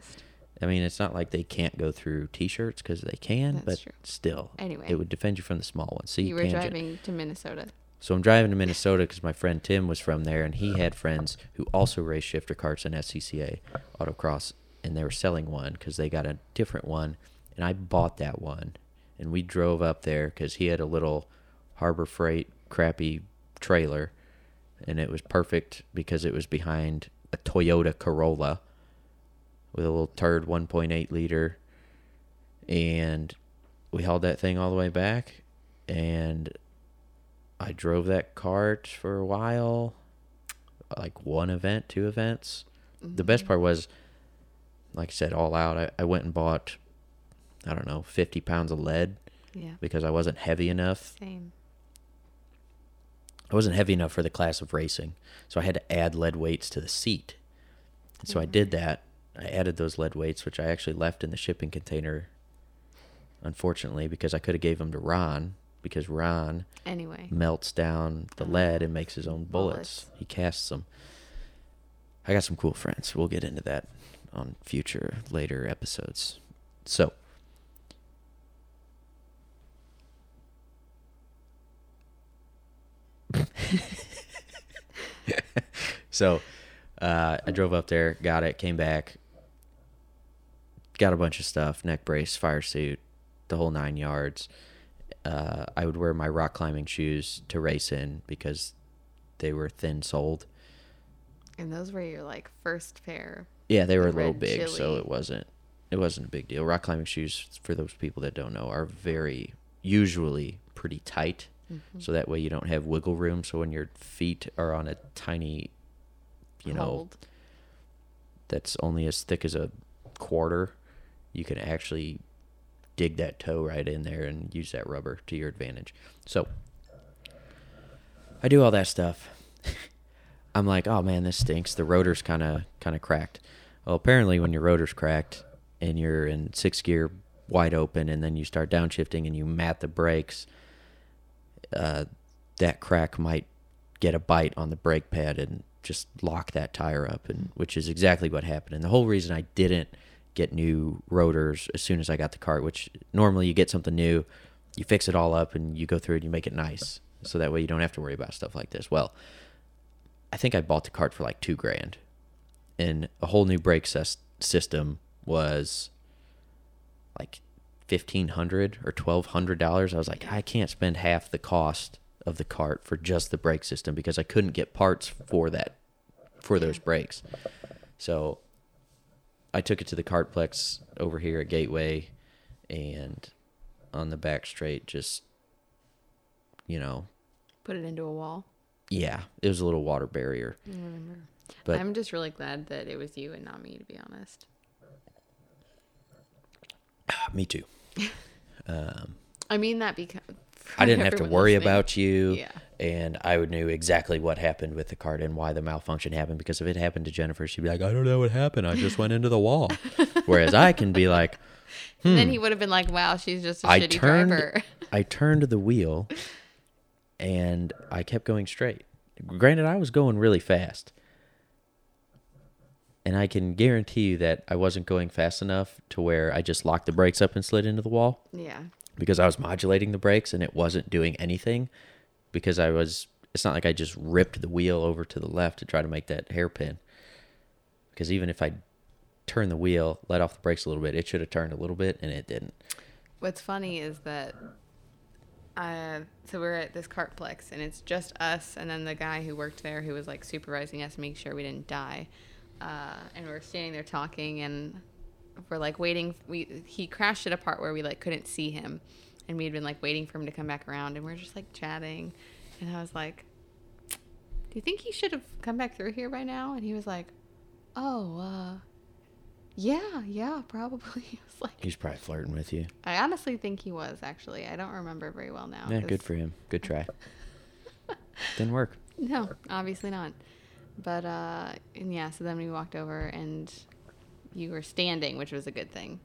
I mean, it's not like they can't go through t-shirts because they can, That's but true. still, Anyway. it would defend you from the small ones. See, You were tangent. driving to Minnesota. So I'm driving to Minnesota because my friend Tim was from there, and he had friends who also raced shifter carts in SCCA autocross, and they were selling one because they got a different one, and I bought that one, and we drove up there because he had a little Harbor Freight crappy trailer, and it was perfect because it was behind a Toyota Corolla with a little turd 1.8 liter, and we hauled that thing all the way back, and I drove that cart for a while, like one event, two events. The best mm-hmm. part was, like I said, all out. I, I went and bought, I don't know, 50 pounds of lead Yeah. because I wasn't heavy enough. Same. I wasn't heavy enough for the class of racing. So I had to add lead weights to the seat. And so I mm-hmm. did that. I added those lead weights, which I actually left in the shipping container, unfortunately, because I could have gave them to Ron, because Ron Anyway. melts down the uh-huh. lead and makes his own bullets. Bullets. He casts them. I got some cool friends. We'll get into that on future later episodes. So, so uh, I drove up there, got it, came back, got a bunch of stuff, neck brace, fire suit, the whole nine yards. Uh, I would wear my rock climbing shoes to race in because they were thin soled. And those were your like first pair. Yeah, they were a little big, so it wasn't it wasn't a big deal. Rock climbing shoes, for those people that don't know, are very usually pretty tight, Mm-hmm. so that way you don't have wiggle room. So when your feet are on a tiny, you know, Hold. that's only as thick as a quarter, you can actually dig that toe right in there and use that rubber to your advantage. So I do all that stuff. I'm like, oh man, this stinks. The rotor's kind of kind of cracked. Well, apparently, when your rotor's cracked and you're in sixth gear wide open, and then you start downshifting and you mat the brakes, uh, that crack might get a bite on the brake pad and just lock that tire up, and which is exactly what happened. And the whole reason I didn't get new rotors as soon as I got the cart, which normally you get something new, you fix it all up, and you go through and you make it nice, so that way you don't have to worry about stuff like this. Well, I think I bought the cart for like two grand, and a whole new brake system was like fifteen hundred or twelve hundred dollars. I was like, I can't spend half the cost of the cart for just the brake system because I couldn't get parts for that for those brakes. So I took it to the Kartplex over here at Gateway, and on the back straight, just you know, Put it into a wall. yeah, it was a little water barrier. But I'm just really glad that it was you and not me, to be honest. Ah, me too. I mean that because I didn't have to worry listening. about you, Yeah. and I would knew exactly what happened with the cart and why the malfunction happened. Because if it happened to Jennifer, she'd be like, "I don't know what happened. I just went into the wall." Whereas I can be like, And then he would have been like, "Wow, she's just a Hmm. I shitty turned, driver." I turned the wheel, and I kept going straight. Granted, I was going really fast, and I can guarantee you that I wasn't going fast enough to where I just locked the brakes up and slid into the wall. yeah. because I was modulating the brakes and it wasn't doing anything because I was it's not like I just ripped the wheel over to the left to try to make that hairpin. Because even if I turned the wheel, let off the brakes a little bit, it should have turned a little bit and it didn't. What's funny is that uh, so we're at this Kartplex and it's just us and then the guy who worked there who was like supervising us to make sure we didn't die. Uh, and we're standing there talking and we're like waiting. We he crashed at a part where we like couldn't see him, and we had been like waiting for him to come back around, and we are just like chatting, and I was like, "Do you think he should have come back through here by now?" And he was like, "Oh, uh, yeah, yeah, probably." Like, He's probably flirting with you. I honestly think he was actually. I don't remember very well now. Yeah, 'cause- good for him. Good try. didn't work. No, obviously not. But uh, and yeah, so then we walked over and you were standing, which was a good thing.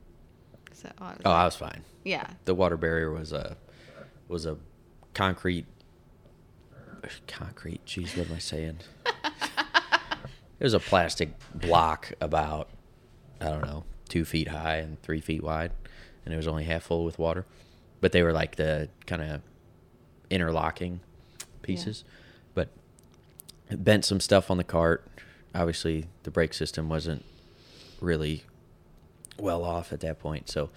So I was Oh, I was fine. yeah, The water barrier was a was a concrete concrete. Jeez, what am I saying? it was a plastic block about I don't know two feet high and three feet wide, and it was only half full with water. But they were like the kind of interlocking pieces. It bent some stuff on the cart. Obviously, the brake system wasn't really well off at that point. So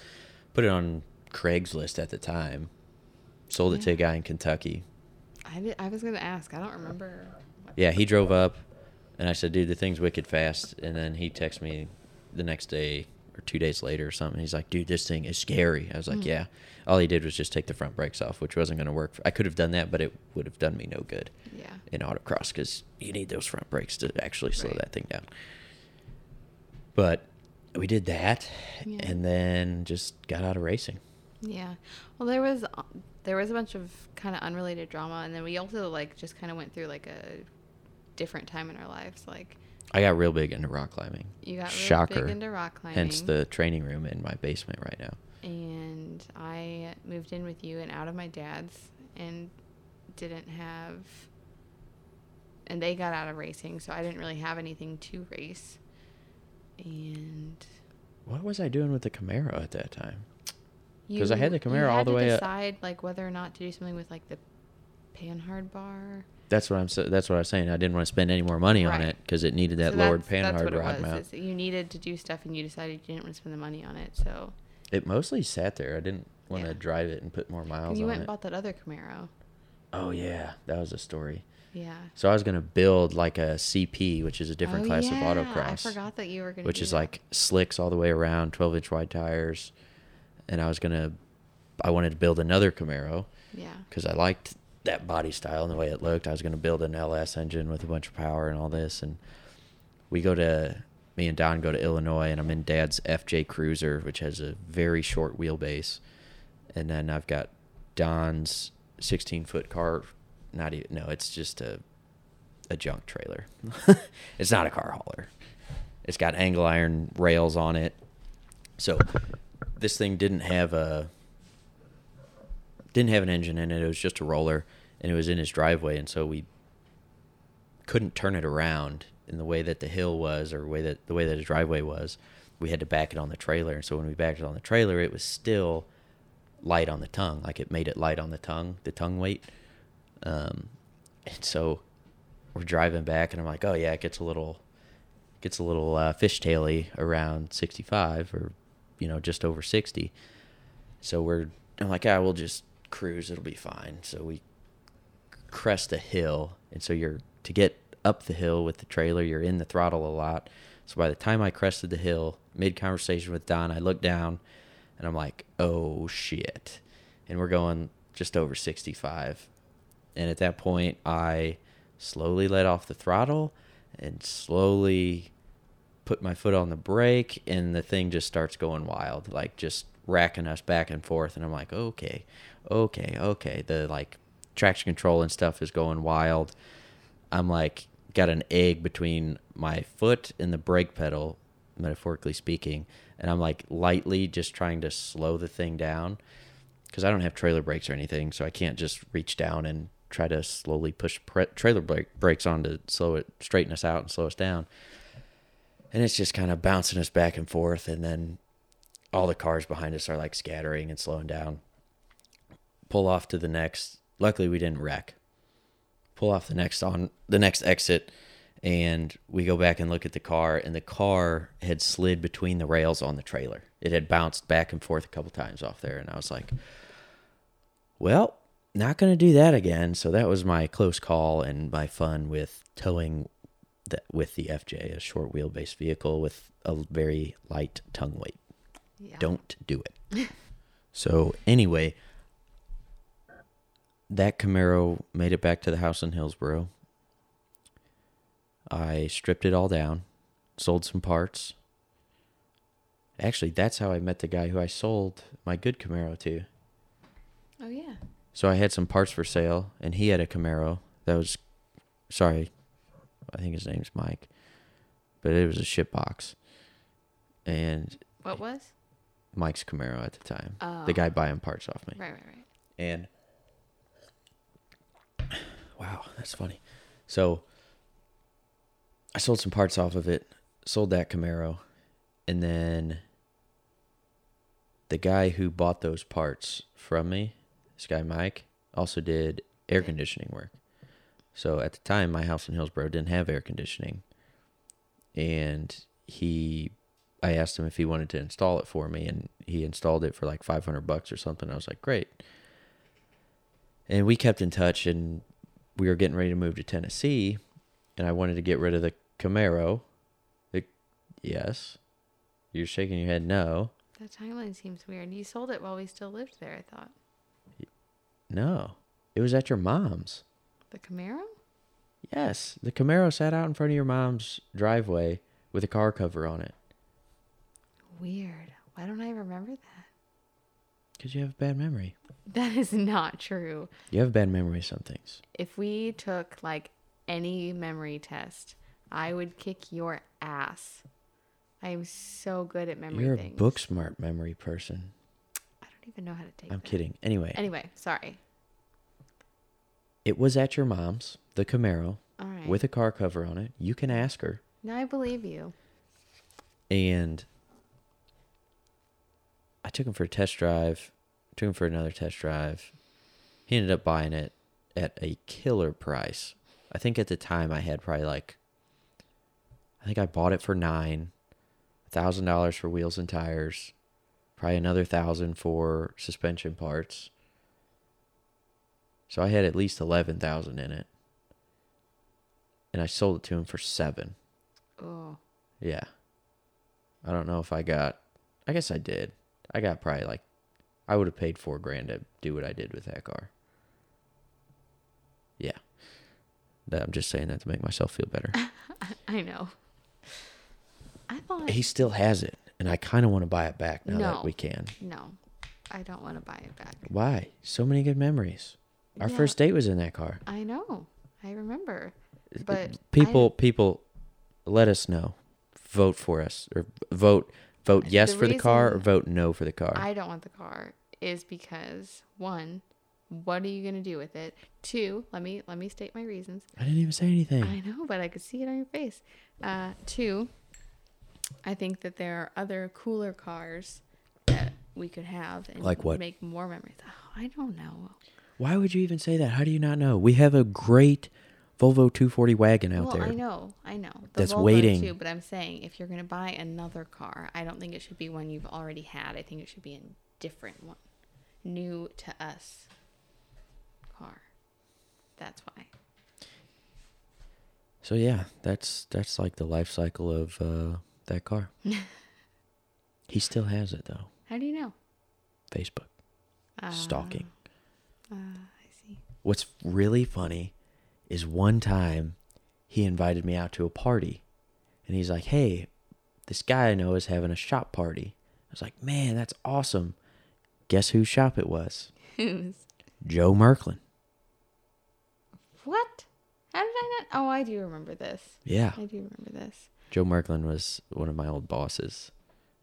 put it on Craigslist at the time. Sold it to a guy in Kentucky. I did, I was gonna ask. I don't remember. Yeah, he drove up and I said, dude, the thing's wicked fast. And then he texted me the next day or two days later or something. He's like, dude, this thing is scary. I was like, Mm. yeah. All he did was just take the front brakes off, which wasn't going to work. I could have done that, but it would have done me no good Yeah. in autocross because you need those front brakes to actually slow Right. that thing down. But we did that Yeah. and then just got out of racing. Yeah. Well, there was uh, there was a bunch of kind of unrelated drama, and then we also like just kind of went through like a different time in our lives. Like I got real big into rock climbing. you got really Shocker. big into rock climbing, Hence the training room in my basement right now. and I moved in with you and out of my dad's, and didn't have. And they got out of racing, so I didn't really have anything to race. And What was I doing with the Camaro at that time? Because I had the Camaro all had the to way up- decide like whether or not to do something with like the panhard bar. That's what I'm. That's what I was saying. I didn't want to spend any more money on it because it needed that So lowered panhard what it rod was, mount. is that you needed to do stuff and you decided you didn't want to spend the money on it. So It mostly sat there. I didn't want to drive it and put more miles and you on went it. and bought that other Camaro. oh yeah, that was a story. Yeah. So I was gonna build like a CP, which is a different Oh, class yeah, of autocross. I forgot that you were going to. which is like slicks all the way around, 12 inch wide tires. And I was gonna, I wanted to build another Camaro Yeah. because I liked that body style and the way it looked. I was gonna build an LS engine with a bunch of power and all this. And we go to me and Don go to Illinois, and I'm in Dad's FJ Cruiser, which has a very short wheelbase, and then I've got Don's 16 foot car. Not even no, it's just a a junk trailer. it's not a car hauler. It's got angle iron rails on it. So this thing didn't have a didn't have an engine in it. It was just a roller, and it was in his driveway, and so we couldn't turn it around in the way that the hill was, or way that the way that his driveway was. We had to back it on the trailer, and so when we backed it on the trailer, it was still light on the tongue, like it made it light on the tongue, the tongue weight. Um, and so we're driving back, and I'm like, oh yeah, it gets a little gets a little uh, fishtaily around 65 or you know just over 60 so we're i'm like ah we'll just cruise it'll be fine. So we crest a hill and so you're to get up the hill with the trailer you're in the throttle a lot. So by the time i crested the hill mid conversation with don i look down and i'm like oh shit. And we're going just over 65 and at that point i slowly let off the throttle and slowly put my foot on the brake and the thing just starts going wild like just racking us back and forth and i'm like okay okay okay. The like traction control and stuff is going wild. I'm like got an egg between my foot and the brake pedal metaphorically speaking and i'm like lightly just trying to slow the thing down because i don't have trailer brakes or anything so i can't just reach down and try to slowly push pre- trailer brake brakes on to slow it straighten us out and slow us down. And it's just kind of bouncing us back and forth and then all the cars behind us are like scattering and slowing down. Pull off to the next luckily we didn't wreck. Pull off the next on the next exit and we go back and look at the car and the car had slid between the rails on the trailer. It had bounced back and forth a couple times off there and i was like well not going to do that again. So that was my close call and my fun with towing the, with the FJ, a short wheelbase vehicle with a very light tongue weight. Yeah. Don't do it. so anyway, that Camaro made it back to the house in Hillsboro. I stripped it all down, sold some parts. Actually, that's how I met the guy who I sold my good Camaro to. Oh yeah. So I had some parts for sale, and he had a Camaro that was, sorry, I think his name's Mike, but it was a ship box, and What was? Mike's Camaro at the time, Oh. the guy buying parts off me, Right, right, right. and wow, that's funny. So I sold some parts off of it, sold that Camaro, and then the guy who bought those parts from me, this guy Mike, also did air conditioning work. So at the time, my house in Hillsboro didn't have air conditioning, and he, I asked him if he wanted to install it for me, and he installed it for like five hundred bucks or something. I was like, great. And we kept in touch, and we were getting ready to move to Tennessee, and I wanted to get rid of the Camaro. The, yes, you're shaking your head. No, The timeline seems weird. You sold it while we still lived there, I thought. no, it was at your mom's. The Camaro? Yes, the Camaro sat out in front of your mom's driveway with a car cover on it. Weird. Why don't I remember that? Because you have a bad memory. That is not true. You have a bad memory of some things. If we took like any memory test, I would kick your ass. I am so good at memory You're things. a book smart memory person. I don't even know how to take I'm that. kidding. Anyway, Anyway, sorry. it was at your mom's, the Camaro, All right. with a car cover on it. You can ask her. now I believe you. And I took him for a test drive, took him for another test drive. He ended up buying it at a killer price. I think at the time I had probably like, I think I bought it for nine, thousand dollars for wheels and tires, probably another thousand for suspension parts. So I had at least eleven thousand in it, and I sold it to him for seven. Oh, Yeah. I don't know if I got. I guess I did. I got probably like. I would have paid four grand to do what I did with that car. Yeah. I'm just saying that to make myself feel better. I know. I thought. he still has it, and I kind of want to buy it back now No. that we can. no, I don't want to buy it back. Why? So many good memories. Our Yeah. first date was in that car. I know. I remember. But people, people, let us know. Vote for us, or vote vote yes The for the car, or vote no for the car. I don't want the car is because one, what are you gonna do with it? Two, let me let me state my reasons. I didn't even say anything. I know, but I could see it on your face. Uh, two, I think that there are other cooler cars that we could have and Like what? make more memories. Oh, I don't know. Why would you even say that? How do you not know? We have a great Volvo 240 wagon out well, there. I know, I know. The That's Volvo waiting. Too, but I'm saying if you're gonna buy another car, I don't think it should be one you've already had. I think it should be a different one, new to us car. That's why. So yeah, that's that's like the life cycle of uh, that car. he still has it though. How do you know? Facebook Uh, stalking. Uh, I see. What's really funny is one time he invited me out to a party and he's like, Hey, this guy I know is having a shop party. I was like, Man, that's awesome. Guess whose shop it was? Who's Joe Merklin. what? How did I not? Oh, I do remember this. Yeah. I do remember this. Joe Merklin was one of my old bosses,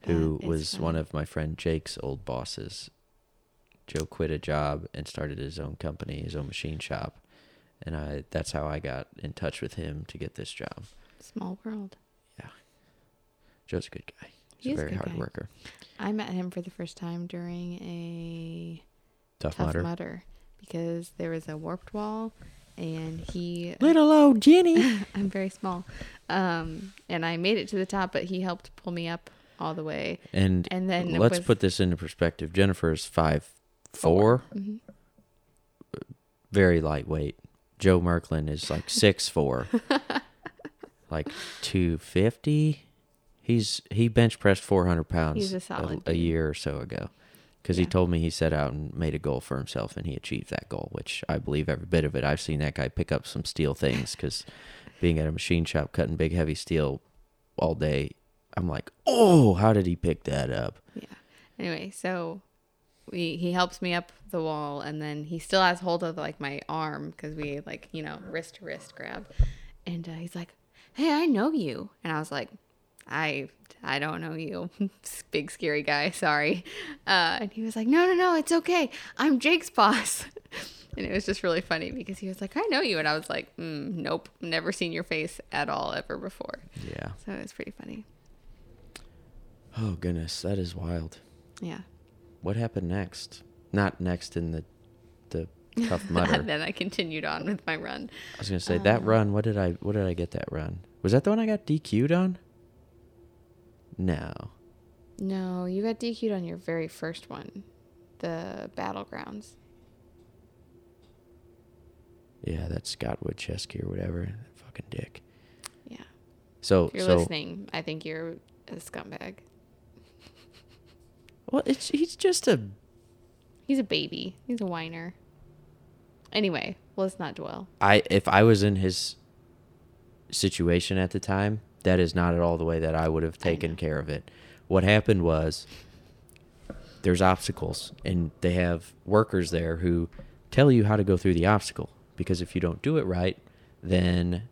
who was one of my friend Jake's old bosses. Joe quit a job and started his own company, his own machine shop, and I that's how I got in touch with him to get this job. Small world. Yeah, Joe's a good guy. He's He a very hard guy. worker. I met him for the first time during a Tough, tough Mudder. mudder because there was a warped wall and he Little old Jenny. I'm very small. Um, and I made it to the top, but he helped pull me up all the way. and And then let's was- put this into perspective. Jennifer is five four, hmm very lightweight. Joe Merklin is like six four, like two fifty. He's he bench pressed four hundred pounds a a, year or so ago. Because he told me he set out and made a goal for himself, and he achieved that goal, which I believe every bit of it. I've seen that guy pick up some steel things because being at a machine shop cutting big heavy steel all day, I'm like, oh, how did he pick that up? Yeah. Anyway, so we he helps me up the wall, and then he still has hold of like my arm because we like you know wrist to wrist grab, and uh, he's like, "Hey, I know you," and I was like, "I I don't know you, big scary guy. Sorry," uh, and he was like, "No, no, no, it's okay. I'm Jake's boss." And it was just really funny because he was like, "I know you," and I was like, mm, "Nope, never seen your face at all ever before." Yeah. So it was pretty funny. Oh goodness, that is wild. Yeah. What happened next? Not next in the the tough mudder. and then I continued on with my run. I was gonna say that Um, run. What did I? What did I get that run? Was that the one I got DQ'd on? No. No, you got DQ'd on your very first one, the battlegrounds. Yeah, that's Scott Woodchesky or whatever. That fucking dick. Yeah. So If you're so listening, I think you're a scumbag. Well, it's he's just a He's a baby. He's a whiner. Anyway, let's not dwell. I if I was in his situation at the time, that is not at all the way that I would have taken care of it. What happened was there's obstacles and they have workers there who tell you how to go through the obstacle because if you don't do it right, then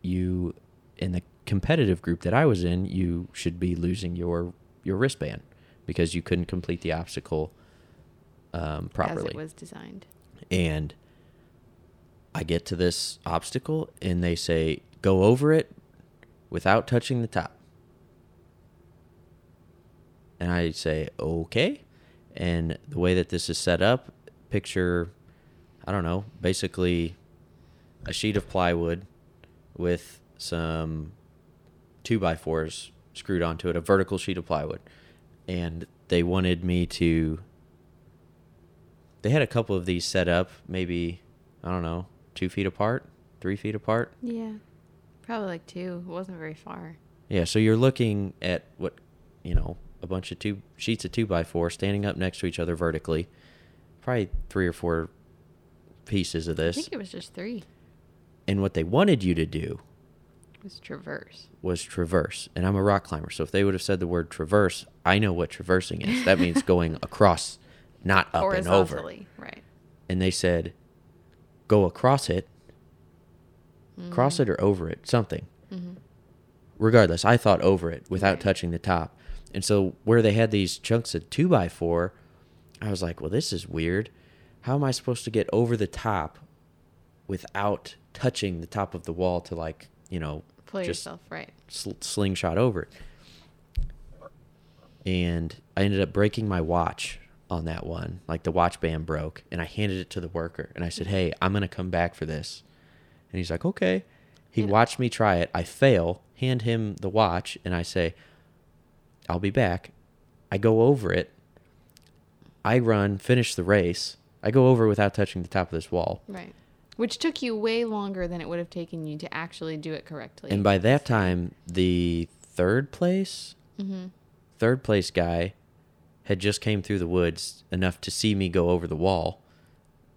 you in the competitive group that I was in, you should be losing your your wristband because you couldn't complete the obstacle um, properly As it was designed. and I get to this obstacle and they say go over it without touching the top. And I say okay. And the way that this is set up, picture I don't know, basically a sheet of plywood with some two by fours screwed onto it, a vertical sheet of plywood. And they wanted me to they had a couple of these set up, maybe I don't know, two feet apart, three feet apart. Yeah. Probably like two. It wasn't very far. Yeah, so you're looking at what you know, a bunch of two sheets of two by four standing up next to each other vertically. Probably three or four pieces of this. I think it was just three. And what they wanted you to do was traverse. was traverse. And I'm a rock climber. So if they would have said the word traverse, I know what traversing is. That means going across, not up and over. Right. And they said, go across it, Mm-hmm. cross it or over it, something. Regardless, I thought over it without Right. touching the top. And so where they had these chunks of two by four, I was like, well, this is weird. How am I supposed to get over the top without touching the top of the wall to like, you know, Pull just yourself right. sl- slingshot over it. And I ended up breaking my watch on that one. Like the watch band broke, and I handed it to the worker, and I said, "Hey, I'm gonna come back for this." And he's like, "Okay." He watched me try it. I fail. Hand him the watch, and I say, "I'll be back." I go over it. I run, finish the race. I go over without touching the top of this wall. Right. Which took you way longer than it would have taken you to actually do it correctly. And by that time, the third place, Mm Mhm. Third place guy had just came through the woods enough to see me go over the wall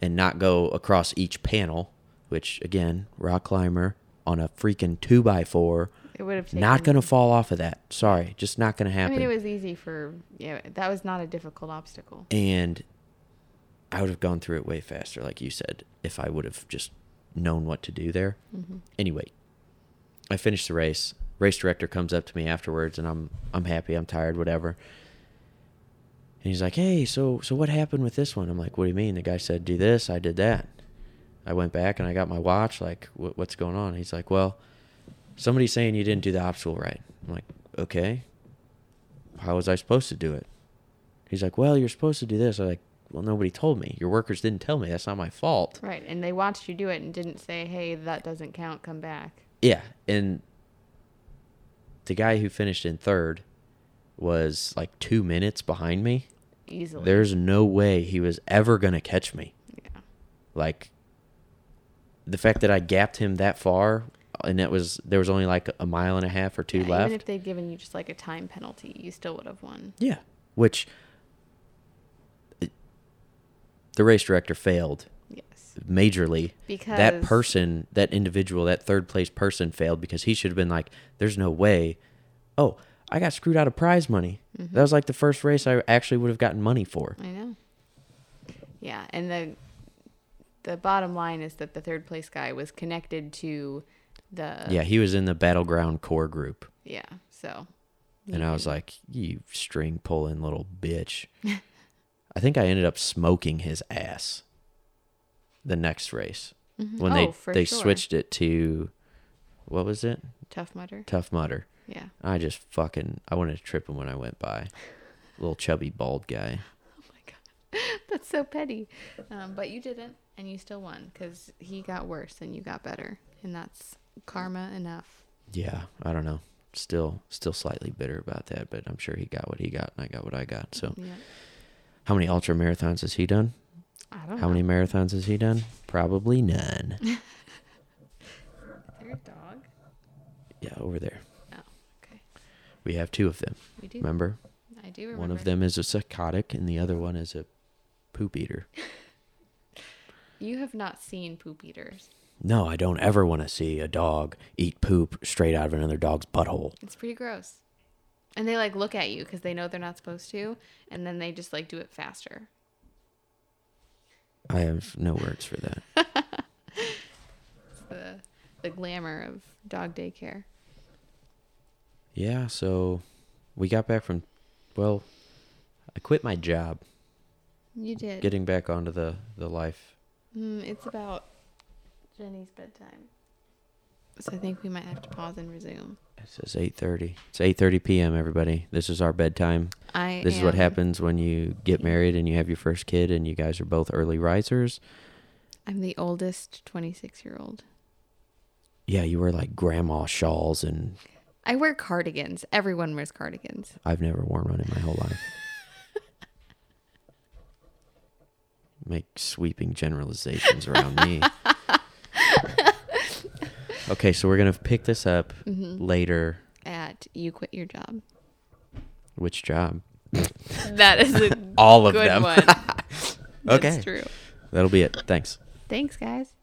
and not go across each panel, which again, rock climber on a freaking two by four, it would have taken not gonna fall off of that. Sorry, just not gonna I happen. mean, it was easy for yeah. That was not a difficult obstacle. and I would have gone through it way faster, like you said, if I would have just known what to do there. Mhm. Anyway, I finished the race. Race director comes up to me afterwards, and I'm I'm happy. I'm tired, whatever. And he's like, "Hey, so so what happened with this one?" I'm like, "What do you mean?" The guy said, "Do this." I did that. I went back and I got my watch. Like, what, what's going on? He's like, "Well, somebody's saying you didn't do the obstacle right." I'm like, "Okay. How was I supposed to do it?" He's like, "Well, you're supposed to do this." I'm like, "Well, nobody told me. Your workers didn't tell me. That's not my fault." Right. And they watched you do it and didn't say, "Hey, that doesn't count. Come back." Yeah, and the guy who finished in third was like two minutes behind me. Easily. There's no way he was ever gonna catch me. yeah. Like the fact that I gapped him that far, and it was there was only like a mile and a half or two Yeah, left. Even if they'd given you just like a time penalty, you still would have won. yeah, which it- the race director failed. Majorly. Because that person, that individual, that third place person failed because he should have been like, "There's no way." Oh, I got screwed out of prize money. Mm-hmm. That was like the first race I actually would have gotten money for. I know. Yeah, and the the bottom line is that the third place guy was connected to the yeah, he was in the battleground core group, yeah. So and I was like, "You string pulling little bitch." I think I ended up smoking his ass. The next race Mhm. when Oh, they they sure. switched it to what was it? Tough Mudder. Tough Mudder. Yeah. I just fucking I wanted to trip him when I went by. Little chubby bald guy. Oh my god, that's so petty. Um, but you didn't, and you still won because he got worse and you got better, and that's karma enough. Yeah, I don't know. Still still slightly bitter about that, but I'm sure he got what he got and I got what I got. So Yeah. how many ultra marathons has he done? I don't How know. many marathons has he done? Probably none. there a dog. yeah, over there. Oh, okay. We have two of them. We do. Remember? I do remember. One of them is a psychotic and the other one is a poop eater. You have not seen poop eaters. No, I don't ever want to see a dog eat poop straight out of another dog's butthole. It's pretty gross. And they like look at you because they know they're not supposed to, and then they just like do it faster. I have no words for that. The the glamour of dog daycare. Yeah, so we got back from well, I quit my job, You did. getting back onto the the life. Mm, it's about Jenny's bedtime. So I think we might have to pause and resume. It says 8:30. It's 8:30 p.m. everybody. This is our bedtime. I This is what happens when you get married and you have your first kid and you guys are both early risers. I'm the oldest 26 year old. Yeah, you wear like grandma shawls and I wear cardigans. Everyone wears cardigans. I've never worn one in my whole life. Make sweeping generalizations around me. okay, so we're going to pick this up Mm-hmm. later. At you quit your job. Which job? That is a All of good them. one. That's Okay. true. That'll be it. Thanks. Thanks, guys.